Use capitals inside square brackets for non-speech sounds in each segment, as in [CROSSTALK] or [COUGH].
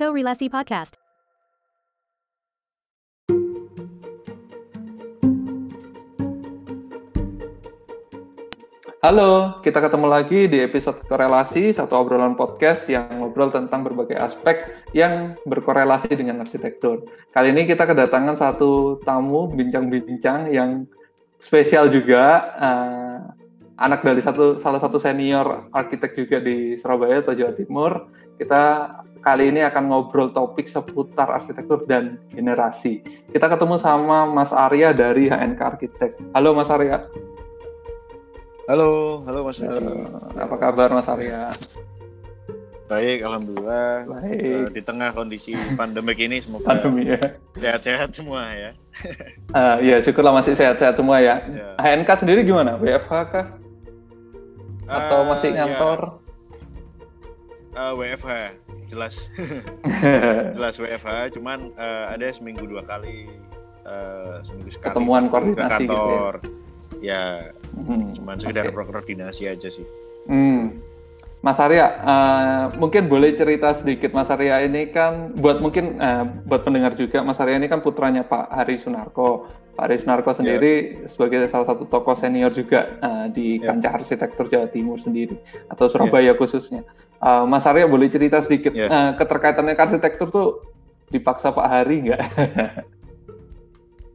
Korelasi Podcast. Halo, kita ketemu lagi di episode korelasi, satu obrolan podcast yang ngobrol tentang berbagai aspek yang berkorelasi dengan arsitektur. Kali ini kita kedatangan satu tamu bincang-bincang yang spesial juga, uh, anak dari satu salah satu senior arsitek juga di Surabaya atau Jawa Timur. Kita kali ini akan ngobrol topik seputar arsitektur dan generasi. Kita ketemu sama Mas Arya dari HNK Arsitek. Halo Mas Arya. Halo, halo Mas. Uh, apa kabar Mas Arya? Baik, alhamdulillah. Baik. Uh, di tengah kondisi [LAUGHS] pandemik ini semoga Pandemi ya. sehat-sehat semua ya. Uh, ya syukurlah masih sehat-sehat semua ya. Ya. HNK sendiri gimana? WFH kah? Atau Uh, masih ya, ngantor? uh, WFH, jelas, [LAUGHS] jelas WFH. Cuman uh, ada seminggu dua kali, uh, seminggu sekali Ketemuan ke koordinasi gitu ya? kantor. Ya, Hmm, cuman sekedar oke. berkoordinasi aja sih. Hmm. Mas Arya, uh, mungkin boleh cerita sedikit Mas Arya ini kan buat mungkin uh, buat pendengar juga Mas Arya ini kan putranya Pak Hari Sunarko. Pak Hari Sunarko sendiri sebagai salah satu tokoh senior juga uh, di Ya. kancah arsitektur Jawa Timur sendiri atau Surabaya khususnya. Uh, Mas Arya boleh cerita sedikit Ya. uh, keterkaitannya ke arsitektur tuh dipaksa Pak Hari nggak? [LAUGHS]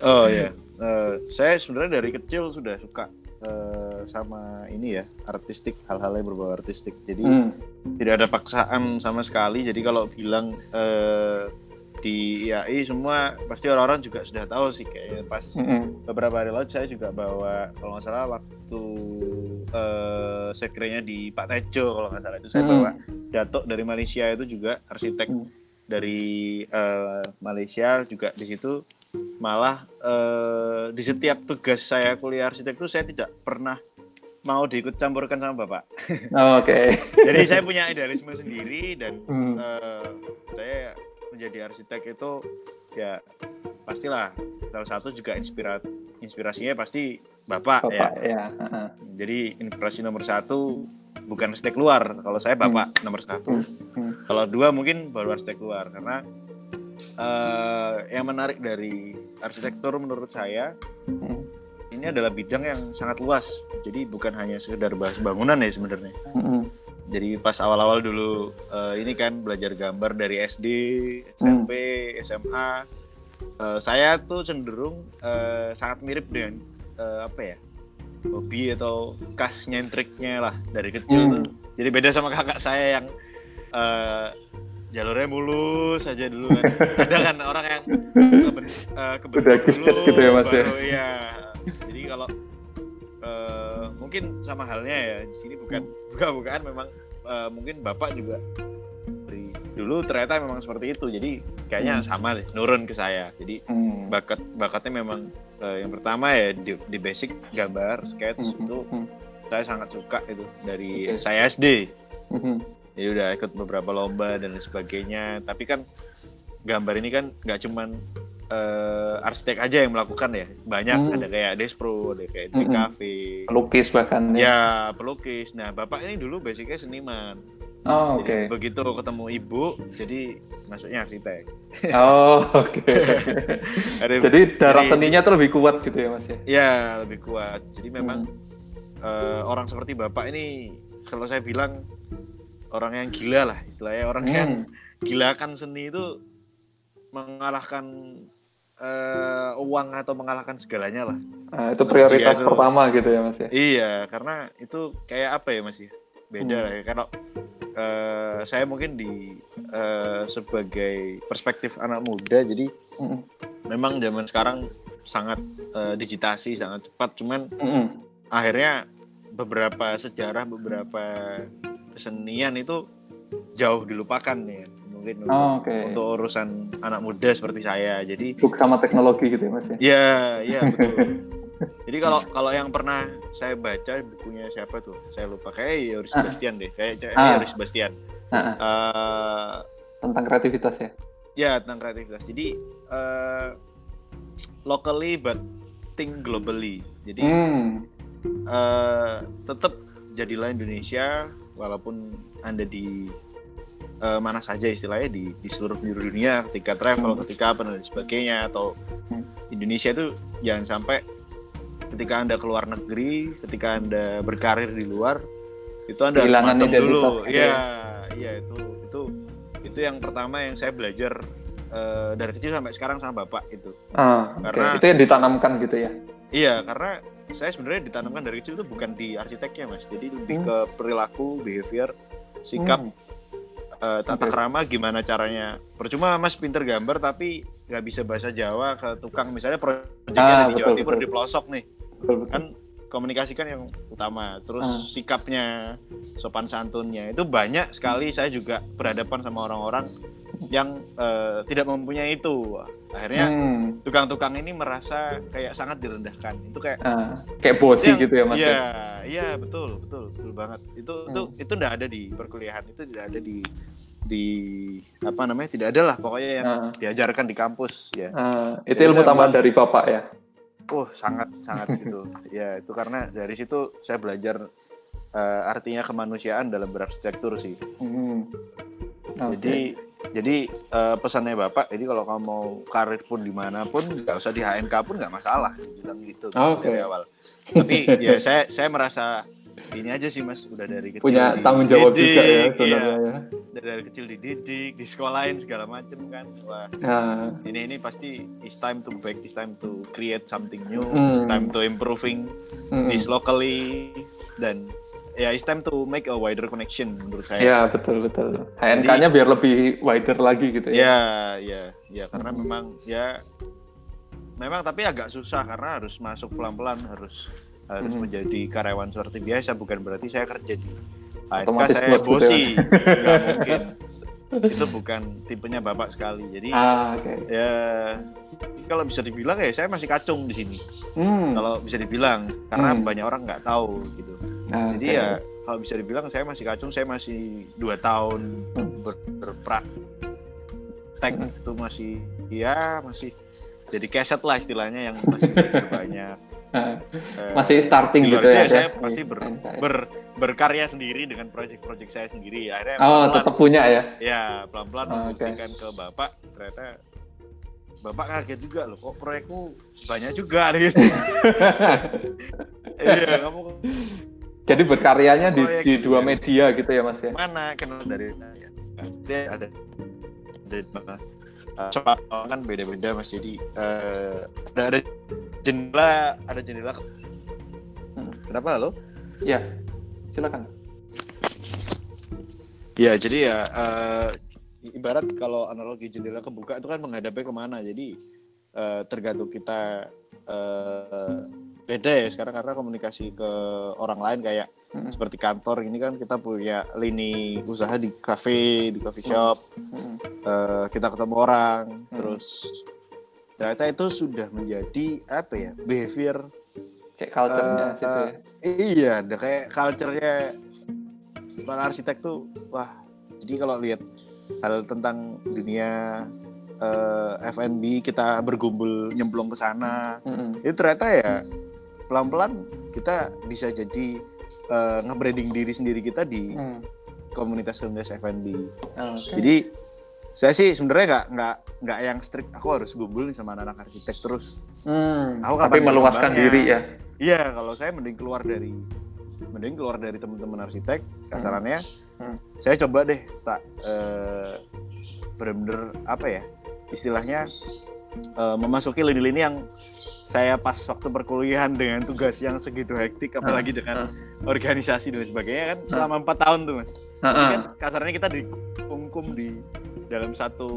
Oh ya, Eh, saya sebenarnya dari kecil sudah suka eh, sama ini ya artistik, hal-hal yang berbau artistik. Jadi Hmm. tidak ada paksaan sama sekali. Jadi kalau bilang eh, di IAI semua pasti orang-orang juga sudah tahu sih kayaknya pas Mm-mm. beberapa hari lalu saya juga bawa kalau nggak salah waktu eh sekiranya di Pak Tejo kalau nggak salah itu saya Hmm. bawa Datuk dari Malaysia itu juga arsitek Hmm. dari eh, Malaysia juga di situ malah eh, di setiap tugas saya kuliah arsitektur saya tidak pernah mau diikut campurkan sama bapak. Oh, [LAUGHS] Oke. Jadi saya punya idealisme sendiri dan Hmm. eh, saya menjadi arsitek itu ya pastilah salah satu juga inspirat inspirasinya pasti bapak, ya. Bapak ya. heeh. Jadi inspirasi nomor satu bukan arsitek luar. Kalau saya bapak nomor satu. Hmm. Hmm. Kalau dua mungkin baru arsitek luar karena eh, yang menarik dari arsitektur menurut saya Hmm. ini adalah bidang yang sangat luas. Jadi bukan hanya sekedar bahas bangunan ya sebenarnya. Hmm. Jadi pas awal-awal dulu eh, ini kan belajar gambar dari SD, SMP, SMA, eh, saya tuh cenderung eh, sangat mirip dengan eh, apa ya hobi atau kas nyentriknya lah dari kecil Hmm. tuh. Jadi beda sama kakak saya yang eh, jalurnya mulus aja dulu kan. Ada kan orang yang keben, eh, kebentuk Udah gifted dulu, gitu ya, Mas, ya? baru iya. Jadi kalau eh, mungkin sama halnya ya di sini bukan buka-bukaan memang eh, mungkin bapak juga dari dulu ternyata memang seperti itu jadi kayaknya Hmm. sama deh nurun ke saya jadi Hmm. bakat bakatnya memang eh, yang pertama ya di, di basic gambar sketch Hmm. itu Hmm. saya sangat suka itu dari Oke. saya SD Hmm. Jadi udah ikut beberapa lomba dan sebagainya tapi kan gambar ini kan nggak cuman eh, arsitek aja yang melakukan ya banyak Hmm. ada kayak Despro ada kayak Hmm. DKV Lukis bahkan ya. ya pelukis nah bapak ini dulu basicnya seniman Oh, oke. Jadi begitu ketemu ibu jadi masuknya arsitek Oh, oke. [LAUGHS] Ada- Jadi darah jadi- seninya tuh lebih kuat gitu ya, Mas ya. ya lebih kuat jadi memang Hmm. eh, orang seperti bapak ini kalau saya bilang orang yang gila lah istilahnya orang yang Hmm. gila kan seni itu mengalahkan eh, uang atau mengalahkan segalanya lah. Nah, itu prioritas Iya, itu. pertama gitu ya, Mas ya. Iya, karena itu kayak apa ya Mas ya? Beda Hmm. lah ya. Kalau eh, saya mungkin di eh, sebagai perspektif anak muda, jadi Hmm. memang zaman sekarang sangat eh, digitasi, sangat cepat. Cuman Hmm. akhirnya beberapa sejarah, beberapa kesenian itu jauh dilupakan ya. Mungkin untuk, Oh, oke. untuk urusan anak muda seperti saya. Jadi Sibuk sama teknologi gitu ya, Mas ya. Iya, iya [LAUGHS] betul. Jadi kalau kalau yang pernah saya baca bukunya siapa tuh? Saya lupa kayak Yoris Ah. Sebastian deh. Kayak Ah. Yoris Sebastian. Ah, ah. Eh, Tentang kreativitas ya. ya tentang kreativitas. Jadi eh, locally but think globally. Jadi Hmm. eh, tetap jadilah Indonesia walaupun anda di uh, mana saja istilahnya di, di seluruh penjuru dunia ketika travel, hmm. ketika apa dan sebagainya atau hmm. Indonesia itu jangan sampai ketika anda keluar negeri, ketika anda berkarir di luar itu anda Kehilangan harus dulu. Gitu iya, ya, iya itu itu itu yang pertama yang saya belajar uh, dari kecil sampai sekarang sama bapak itu. Ah, karena okay. itu yang ditanamkan gitu ya. Iya, karena saya sebenarnya ditanamkan dari kecil itu bukan di arsiteknya mas, jadi lebih hmm. ke perilaku, behavior, sikap, hmm. uh, tata okay. krama, gimana caranya. Percuma mas pinter gambar tapi nggak bisa bahasa Jawa ke tukang misalnya proyeknya ah, di Jawa Timur di pelosok nih, betul, betul. kan komunikasikan yang utama. Terus hmm. sikapnya, sopan santunnya itu banyak sekali. Saya juga berhadapan sama orang-orang yang uh, tidak mempunyai itu akhirnya hmm. tukang-tukang ini merasa kayak sangat direndahkan itu kayak uh, kayak bosi yang, gitu ya mas iya ya? iya betul betul betul banget itu hmm. itu itu tidak ada di perkuliahan itu tidak ada di di apa namanya tidak ada lah pokoknya yang uh. diajarkan di kampus ya uh, itu ilmu tambahan dari bapak ya oh sangat sangat [LAUGHS] gitu ya itu karena dari situ saya belajar uh, artinya kemanusiaan dalam berarsitektur sih hmm. okay. jadi jadi uh, pesannya bapak jadi kalau kamu mau karir pun di mana pun nggak usah di HNK pun nggak masalah bilang gitu oh, okay. dari awal tapi ya [LAUGHS] saya saya merasa ini aja sih mas udah dari kecil punya tanggung jawab dididik, juga ya iya. ya dari, dari kecil dididik di sekolahin segala macem kan wah nah. ini ini pasti it's time to back it's time to create something new hmm. it's time to improving hmm. this locally dan ya it's time to make a wider connection menurut saya. Ya betul betul. HNK-nya biar lebih wider lagi gitu ya. Ya ya ya karena hmm. memang ya memang tapi agak susah karena harus masuk pelan-pelan harus harus hmm. menjadi karyawan seperti biasa bukan berarti saya kerja di HNK saya gitu ya, bosi nggak mungkin [LAUGHS] itu bukan tipenya bapak sekali jadi ah, okay. ya kalau bisa dibilang ya saya masih kacung di sini hmm. kalau bisa dibilang karena hmm. banyak orang nggak tahu gitu Nah, Jadi ya kalau bisa dibilang saya masih kacung, saya masih dua tahun ber berpraktek hmm. itu masih ya masih jadi keset lah istilahnya yang masih banyak. Uh, masih starting gitu ya, ya saya pasti ber, ber, berkarya sendiri dengan proyek-proyek saya sendiri. Akhirnya oh tetap punya ya? Ya pelan-pelan oh, membuktikan okay. ke bapak. Ternyata bapak kaget juga loh kok proyekmu banyak juga? Gitu [LAUGHS] iya [LAUGHS] kamu jadi berkaryanya di, di dua media gitu ya mas ya? Mana kenal dari ya. ada dari uh, cepat kan beda-beda mas jadi uh, ada ada jendela ada jendela hmm. kenapa lo? Ya silakan. Ya jadi ya uh, ibarat kalau analogi jendela kebuka itu kan menghadapnya ke mana jadi uh, tergantung kita uh, beda ya sekarang karena komunikasi ke orang lain kayak hmm. seperti kantor ini kan kita punya lini usaha di cafe di coffee shop hmm. Uh, kita ketemu orang hmm. terus ternyata itu sudah menjadi apa ya behavior kayak culture-nya uh, situ ya iya ada kayak culture-nya para arsitek tuh wah jadi kalau lihat hal tentang dunia uh, F&B kita bergumpul nyemplung ke sana mm-hmm. itu ternyata ya pelan-pelan kita bisa jadi uh, nge-branding diri sendiri kita di hmm. komunitas komunitas F&B. Okay. Jadi saya sih sebenarnya nggak nggak nggak yang strict aku harus gumbul nih sama anak-anak arsitek terus. Hmm, aku tapi meluaskan diri ya. Iya, kalau saya mending keluar dari mending keluar dari teman-teman arsitek kasarannya. Hmm. Hmm. Saya coba deh start uh, bener-bener apa ya istilahnya uh, memasuki lini-lini yang saya pas waktu perkuliahan dengan tugas yang segitu hektik apalagi uh, dengan uh. organisasi dan sebagainya kan uh. selama empat tahun tuh mas kan kasarnya kita dikungkum di dalam satu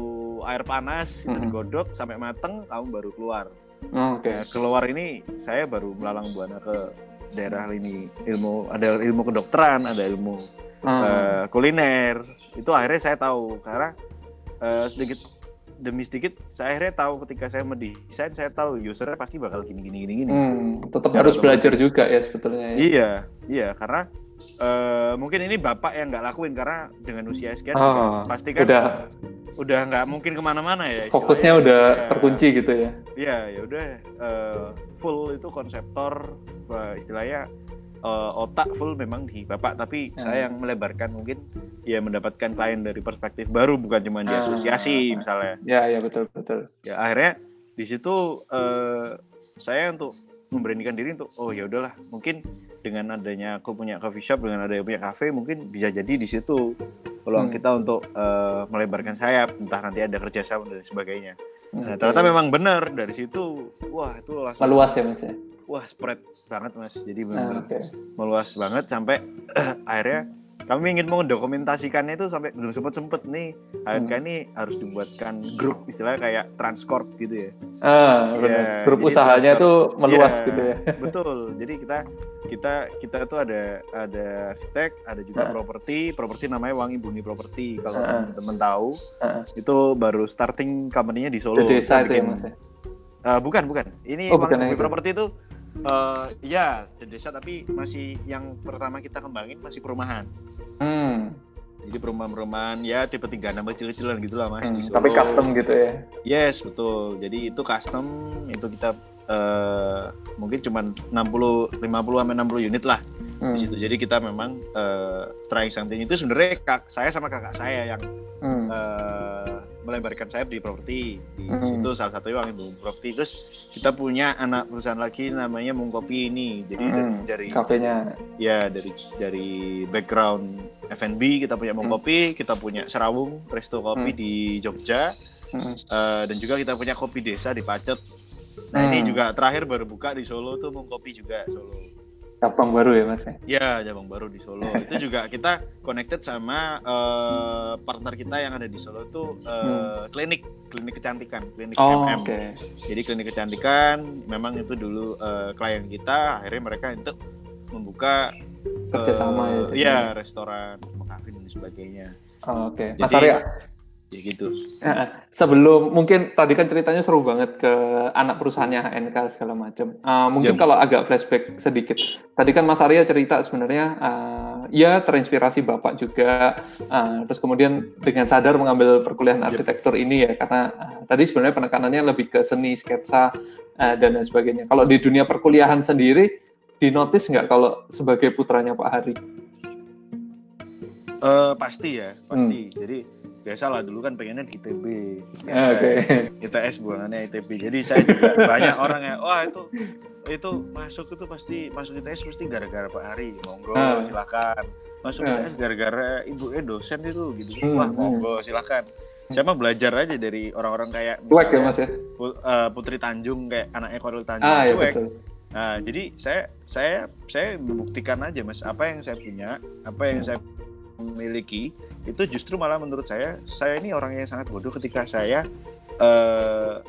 air panas uh. digodok sampai mateng kamu baru keluar oh, okay. nah, keluar ini saya baru melalang buana ke daerah ini ilmu ada ilmu kedokteran ada ilmu uh. Uh, kuliner itu akhirnya saya tahu karena uh, sedikit demi sedikit saya akhirnya tahu ketika saya mendesain saya tahu usernya pasti bakal gini gini gini gini. Hmm, tetap harus belajar juga ya sebetulnya. Ya. Iya iya karena uh, mungkin ini bapak yang nggak lakuin karena dengan usia sekian oh, pasti kan udah udah nggak mungkin ke mana-mana ya. Fokusnya udah ya, terkunci gitu ya. Iya ya udah uh, full itu konseptor uh, istilahnya uh, otak full memang di bapak tapi hmm. saya yang melebarkan mungkin ya mendapatkan klien dari perspektif baru bukan cuma di asosiasi hmm. misalnya ya ya betul betul ya akhirnya di situ uh, saya untuk memberanikan diri untuk oh ya udahlah mungkin dengan adanya aku punya coffee shop dengan adanya punya cafe mungkin bisa jadi di situ peluang hmm. kita untuk uh, melebarkan sayap entah nanti ada kerjasama dan sebagainya hmm, nah ternyata memang benar dari situ wah itu langsung meluas ya mas ya wah spread banget mas jadi benar ah, okay. meluas banget sampai [CLEARS THROAT] akhirnya kami ingin mendokumentasikannya itu sampai belum sempat sempet nih HNK hmm. ini harus dibuatkan grup istilahnya kayak Transcorp gitu ya. Ah, ya, Grup usahanya itu meluas ya, gitu ya. [LAUGHS] Betul. Jadi kita kita kita tuh ada ada arsitek, ada juga uh. properti, properti namanya Wangi Bumi Properti kalau uh. teman-teman tahu. Uh. Itu baru starting company-nya di Solo. Di desa itu ya Mas. Uh, bukan, bukan. Ini oh, Wangi Bumi Properti itu Uh, ya, di desa tapi masih yang pertama kita kembangin masih perumahan. Hmm. Jadi perumahan-perumahan ya tipe tiga nama kecil-kecilan gitu lah mas. Hmm, tapi custom gitu ya? Yes betul. Jadi itu custom itu kita uh, mungkin cuma 60 50 sampai 60 unit lah hmm. di situ. Jadi kita memang uh, trying something itu sebenarnya kak saya sama kakak saya yang hmm. uh, melebarkan sayap di properti di hmm. situ salah satu yang itu properti terus kita punya anak perusahaan lagi namanya Mungkopi ini jadi hmm. dari kafenya ya dari dari background F&B kita punya Mungkopi hmm. kita punya Serawung resto kopi hmm. di Jogja hmm. uh, dan juga kita punya kopi desa di Pacet nah hmm. ini juga terakhir baru buka di Solo tuh Mungkopi juga Solo cabang baru ya mas ya? Iya cabang baru di Solo. [LAUGHS] itu juga kita connected sama uh, partner kita yang ada di Solo itu uh, hmm. klinik klinik kecantikan klinik oh, MM. Okay. Jadi klinik kecantikan memang itu dulu uh, klien kita akhirnya mereka untuk membuka kerjasama uh, ya. Iya restoran, kafe dan sebagainya. Oh, Oke. Okay. Mas Arya, ya gitu. Sebelum mungkin tadi kan ceritanya seru banget ke anak perusahaannya HNK segala macam. Uh, mungkin ya. kalau agak flashback sedikit. Tadi kan Mas Arya cerita sebenarnya uh, ya terinspirasi Bapak juga. Uh, terus kemudian dengan sadar mengambil perkuliahan ya. arsitektur ini ya karena uh, tadi sebenarnya penekanannya lebih ke seni, sketsa uh, dan lain sebagainya. Kalau di dunia perkuliahan sendiri dinotis nggak kalau sebagai putranya Pak Hari? Uh, pasti ya, pasti. Hmm. Jadi biasa lah dulu kan pengennya di ITB ya, okay. ITS buangannya ITB jadi saya juga [LAUGHS] banyak orang yang wah itu itu masuk itu pasti masuk ITS pasti gara-gara Pak Hari monggo uh. silakan masuk uh. ITS gara-gara ibu eh dosen itu gitu hmm, wah hmm. monggo silakan saya mah belajar aja dari orang-orang kayak cuek ya mas ya eh, Putri Tanjung kayak anaknya Koril Tanjung ah, iya, betul. nah jadi saya saya saya membuktikan aja mas apa yang saya punya apa yang saya miliki itu justru malah menurut saya saya ini orang yang sangat bodoh ketika saya uh,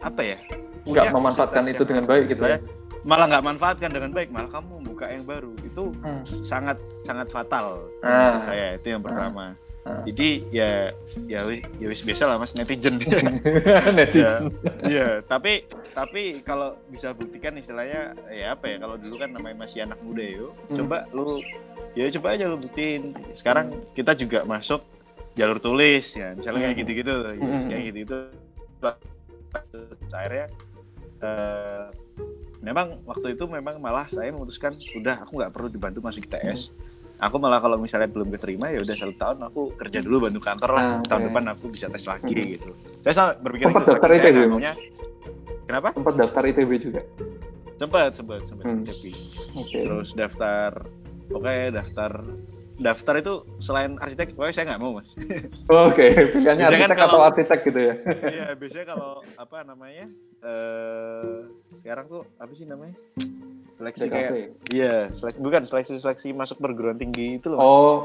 apa ya nggak memanfaatkan itu dengan baik gitu ya malah nggak manfaatkan dengan baik malah kamu membuka yang baru itu hmm. sangat sangat fatal ah. saya itu yang ah. pertama ah. jadi ya ya ya wis biasa lah mas netizen [LAUGHS] netizen ya, ya tapi tapi kalau bisa buktikan istilahnya ya apa ya kalau dulu kan namanya masih anak muda yuk hmm. coba lu ya coba aja lu buktiin. Sekarang kita juga masuk jalur tulis ya. Misalnya kayak hmm. gitu-gitu ya, hmm. kayak gitu-gitu. Akhirnya uh, memang waktu itu memang malah saya memutuskan udah aku nggak perlu dibantu masuk ITS hmm. aku malah kalau misalnya belum keterima ya udah satu tahun aku kerja dulu bantu kantor lah. Ah, tahun depan aku bisa tes lagi hmm. gitu. Saya berpikir sempat daftar ITB kenapa? Sempat daftar ITB juga? Sempat sempat sempat hmm. ITB okay. terus daftar Oke, daftar daftar itu selain arsitek, pokoknya saya nggak mau mas. [LAUGHS] Oke, okay. pilihannya kan arsitek kan kalau, atau arsitek gitu ya? [LAUGHS] Iya, biasanya kalau apa namanya? Uh, sekarang tuh apa sih namanya? Seleksi kayak, iya, seleksi bukan seleksi seleksi masuk perguruan tinggi itu loh. Mas. Oh,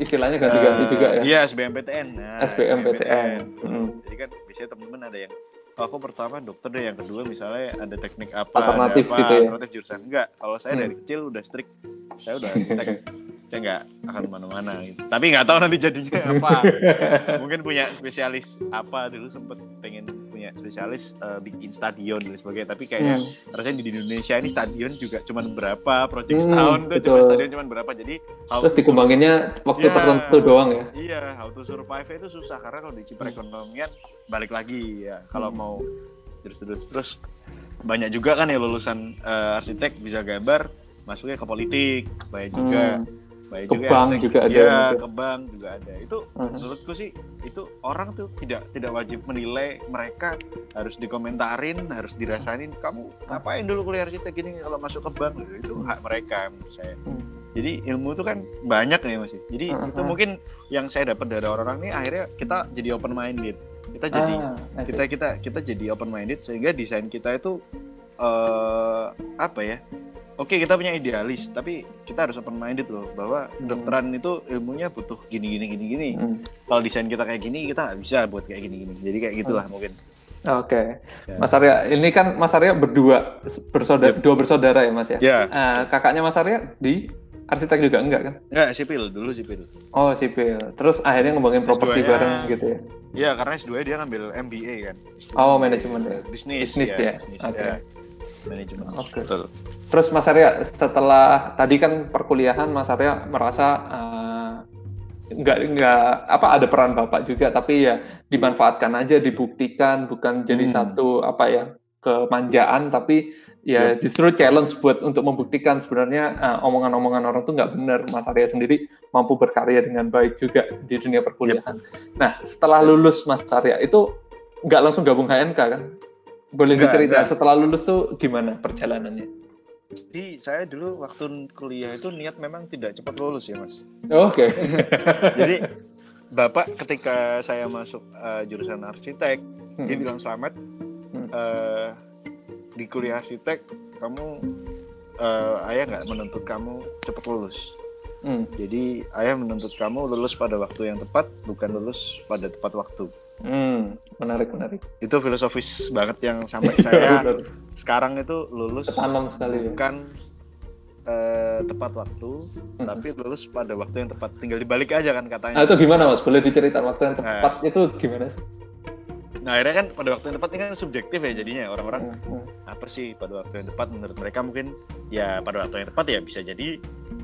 istilahnya ganti-ganti uh, juga ya? Iya, SBMPTN. Nah, SBMPTN. SBMPTN. Hmm. Jadi kan biasanya teman-teman ada yang oh, aku pertama dokter deh. Yang kedua misalnya ada teknik apa alternatif apa, gitu ya? alternatif jurusan. Enggak. Kalau saya hmm. dari kecil udah strict. Saya udah arsitek saya nggak akan ke mana-mana gitu. tapi nggak tahu nanti jadinya apa. [LAUGHS] Mungkin punya spesialis apa. Dulu sempet pengen punya spesialis uh, bikin stadion dan sebagainya. Tapi kayak hmm. rasanya di Indonesia ini stadion juga cuma berapa project hmm, setahun tuh cuma stadion cuma berapa. Jadi terus dikembanginnya waktu ya, tertentu doang ya? Iya how to survive itu susah karena kalau di perekonomian balik lagi ya. Kalau hmm. mau terus terus terus banyak juga kan ya lulusan uh, arsitek bisa gambar masuknya ke politik banyak juga Hmm. Banyak Ke bank arsitek- juga ada ya mungkin. ke bank juga ada itu Hmm. menurutku sih itu orang tuh tidak tidak wajib menilai mereka harus dikomentarin harus dirasain kamu ngapain dulu kuliah arsitek gini kalau masuk ke bank itu hak mereka menurut saya Hmm. jadi ilmu itu kan banyak nih mas jadi Hmm, itu hmm. mungkin yang saya dapat dari orang-orang ini akhirnya kita jadi open minded kita jadi Ah, I see. kita kita kita jadi open minded sehingga desain kita itu eh apa ya oke kita punya idealis tapi kita harus open minded loh bahwa Hmm. kedokteran itu ilmunya butuh gini gini gini gini Hmm. kalau desain kita kayak gini kita nggak bisa buat kayak gini gini jadi kayak gitulah mungkin Oke, Ya. Mas Arya, ini kan Mas Arya berdua bersaudara, dua bersaudara ya Mas ya? ya Eh, kakaknya Mas Arya di arsitek juga enggak kan? nggak sipil dulu sipil Oh sipil. Terus akhirnya ngembangin properti S2-nya bareng gitu ya? ya karena S2 dia ngambil MBA kan Oh manajemen ya. bisnis Bisnis ya? bisnis Oke. ya. Manajemen Oke. betul Terus Mas Arya setelah tadi kan perkuliahan Mas Arya merasa eh, nggak nggak apa ada peran bapak juga tapi ya dimanfaatkan aja dibuktikan bukan jadi Hmm. satu apa ya kemanjaan tapi ya justru challenge buat untuk membuktikan sebenarnya eh, omongan-omongan orang tuh nggak benar Mas Arya sendiri mampu berkarya dengan baik juga di dunia perkuliahan. Nah setelah lulus Mas Arya itu nggak langsung gabung HNK kan? Boleh Nggak, diceritain nggak. setelah lulus tuh gimana perjalanannya? jadi saya dulu waktu kuliah itu niat memang tidak cepat lulus ya mas Oke. [LAUGHS] Jadi [LAUGHS] Bapak ketika saya masuk eh, jurusan arsitek, dia Hmm. bilang selamat Hmm. eh, di kuliah arsitek kamu eh, ayah nggak menuntut kamu cepat lulus. Hmm. Jadi ayah menuntut kamu lulus pada waktu yang tepat, bukan lulus pada tepat waktu. Hmm. Menarik menarik. Itu filosofis banget yang sampai [LAUGHS] saya Benar. sekarang itu lulus Ketanam sekali ya. bukan eh, tepat waktu, Hmm. tapi lulus pada waktu yang tepat. Tinggal dibalik aja kan katanya. Nah itu gimana mas? Boleh diceritakan waktu yang Nah. tepat itu gimana sih? Nah akhirnya kan pada waktu yang tepat ini kan subjektif ya jadinya orang-orang Hmm, hmm. Apa sih pada waktu yang tepat menurut mereka mungkin ya pada waktu yang tepat ya bisa jadi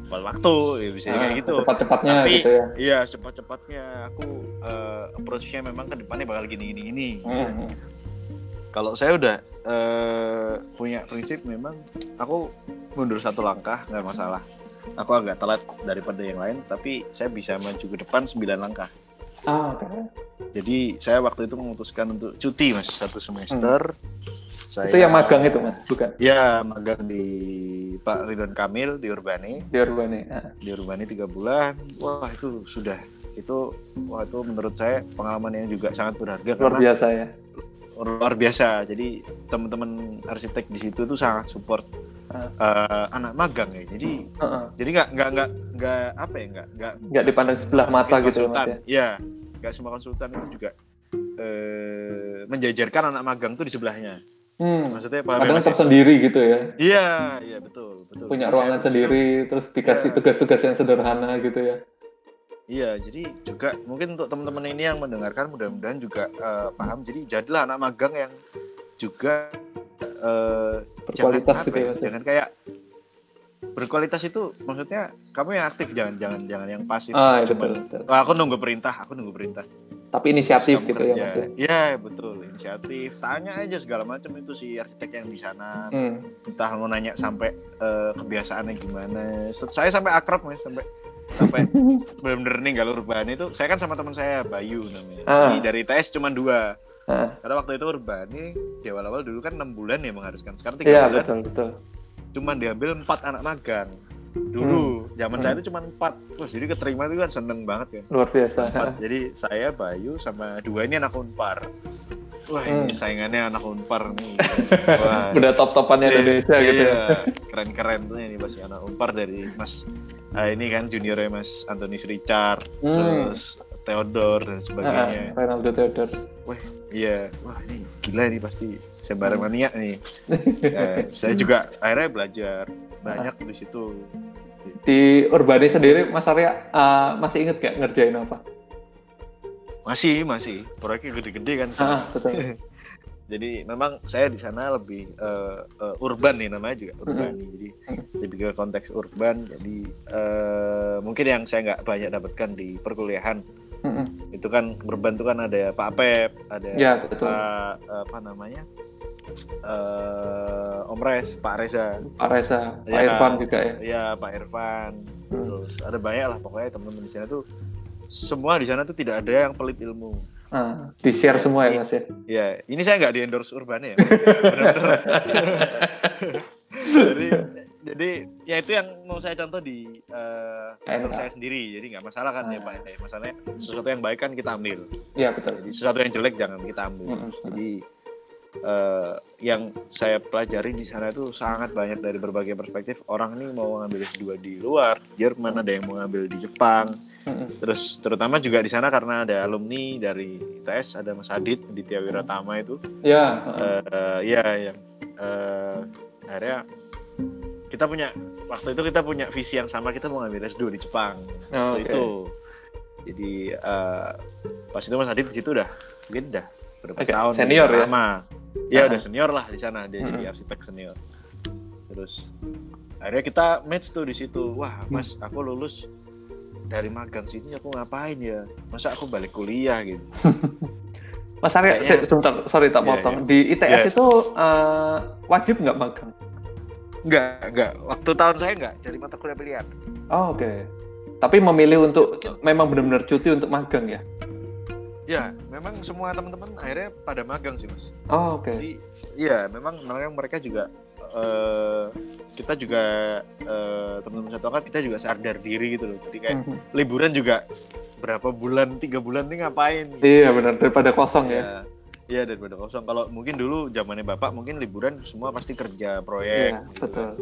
tepat waktu ya bisa Ah, kayak gitu. Cepat-cepatnya Tapi gitu ya. iya cepat-cepatnya aku eh, approach-nya memang ke depannya bakal gini gini gini. Hmm, hmm. Kalau saya udah eh, punya prinsip memang aku mundur satu langkah nggak masalah. Aku agak telat daripada yang lain tapi saya bisa maju ke depan 9 langkah. Ah, oke. Jadi saya waktu itu memutuskan untuk cuti mas satu semester. Saya, Itu yang magang itu mas, bukan? Ya magang di Pak Ridwan Kamil di Urbani Di Urbani. Ah. di Urbani tiga bulan. Wah itu sudah itu wah itu menurut saya pengalaman yang juga sangat berharga Luar biasa ya. luar biasa. Jadi teman-teman arsitek di situ tuh sangat support Ah. eh, anak magang ya. Jadi Heeh. jadi nggak nggak nggak nggak apa ya nggak nggak Nggak dipandang sebelah mata gitu loh, mas konsultan. ya. Iya, nggak semua konsultan itu juga eh, menjajarkan anak magang tuh di sebelahnya. Hmm. Maksudnya ya, Kadang ya? tersendiri gitu ya. Iya, iya betul, betul. Punya ruangan saya- sendiri, terus dikasih Iya. tugas-tugas yang sederhana gitu ya. Iya, jadi juga mungkin untuk teman-teman ini yang mendengarkan mudah-mudahan juga eh, paham. Jadi jadilah anak magang yang juga eh, Berkualitas jangan, gitu ya, mas. ya. jangan kayak berkualitas itu maksudnya kamu yang aktif jangan jangan jangan yang pasif. Ah, iya, betul, betul. "Wah, aku nunggu perintah, aku nunggu perintah. Tapi inisiatif Kamu gitu ya kerja." ya. Iya, betul, inisiatif. Tanya aja segala macam itu si arsitek yang di sana. Hmm. Entah mau nanya sampai eh, kebiasaannya gimana. Saya sampai akrab mas, sampai sampai [LAUGHS] bener-bener ninggal urban itu saya kan sama teman saya Bayu namanya Ah. Jadi dari TS cuma dua Ah. karena waktu itu urbani di awal-awal dulu kan enam bulan ya mengharuskan sekarang tiga Iya bulan betul betul. Cuma diambil empat anak magang dulu zaman saya Hmm. itu cuma empat terus jadi keterima itu kan seneng banget kan Luar biasa. Empat. jadi saya Bayu sama dua ini anak unpar wah ini Hmm. saingannya anak unpar nih [LAUGHS] wah Udah top-topannya Iya, Indonesia gitu ya. iya. keren-keren tuh ini pasti anak unpar dari Mas ah, ini kan juniornya Mas Antonis Richard Hmm. terus Theodore dan Ah, sebagainya Ronaldo Theodore. Iya, wah ini gila nih pasti sebar mania nih. [LAUGHS] Eh, saya juga akhirnya belajar banyak di situ. Di Urbani sendiri, Mas Arya uh, masih inget gak ngerjain apa? Masih, masih. Proyeknya gede-gede kan. Ah, betul. [LAUGHS] Jadi memang saya di sana lebih eh, eh, urban nih namanya juga urban. nih. Jadi lebih ke konteks urban. Jadi eh, mungkin yang saya nggak banyak dapatkan di perkuliahan Mm-mm. itu kan urban itu kan ada Pak Pep, ada Ya, betul. Pak apa namanya uh, Om Res, Pak Reza. Pak Reza, Pak Ya, Irfan juga ya. Iya, Pak Irfan. Hmm. Terus ada banyak lah pokoknya teman-teman di sana tuh semua di sana tuh tidak ada yang pelit ilmu. Ah, di share semua ya mas ya. Ya, ini saya nggak di endorse Urban ya. [LAUGHS] [LAUGHS] [LAUGHS] Jadi, jadi ya itu yang mau saya contoh di eh, kantor saya sendiri. Jadi nggak masalah kan ya Ah. Pak. ya. Masalahnya sesuatu yang baik kan kita ambil. Iya betul. Jadi sesuatu yang jelek jangan kita ambil. Mm-mm. Jadi eh, yang saya pelajari di sana itu sangat banyak dari berbagai perspektif. Orang ini mau ngambil S2 di luar, Jerman ada yang mau ngambil di Jepang. Mm-mm. Terus terutama juga di sana karena ada alumni dari ITS, ada Mas Adit Aditya Wiratama itu. Ya. eh ya yang eh, akhirnya kita punya waktu itu kita punya visi yang sama kita mau ngambil S2 di Jepang Oh, waktu oke. itu jadi eh, pas itu Mas Adit di situ udah mungkin udah berapa Agak tahun senior ya? lama ya Ah. udah senior lah di sana dia jadi arsitek senior terus akhirnya kita match tuh di situ wah Hmm. mas aku lulus dari magang sini aku ngapain ya masa aku balik kuliah gitu [LAUGHS] Mas Arya, sebentar, sorry tak Iya, potong. Di ITS Iya. itu eh, wajib nggak magang? Enggak enggak waktu tahun saya enggak jadi mata kuliah pilihan Oh, oke. Tapi memilih untuk Betul. memang benar-benar cuti untuk magang ya? Ya, memang semua teman-teman akhirnya pada magang sih mas. Oh, oke. Jadi, iya, memang mereka mereka juga eh kita juga eh, teman-teman satu angkat kita juga sadar diri gitu loh. Jadi kayak Mhm. liburan juga berapa bulan, tiga bulan nih ngapain? Iya benar daripada kosong ya. Iya, iya daripada kosong. Kalau mungkin dulu zamannya bapak mungkin liburan semua pasti kerja proyek. Iya, gitu betul. kan.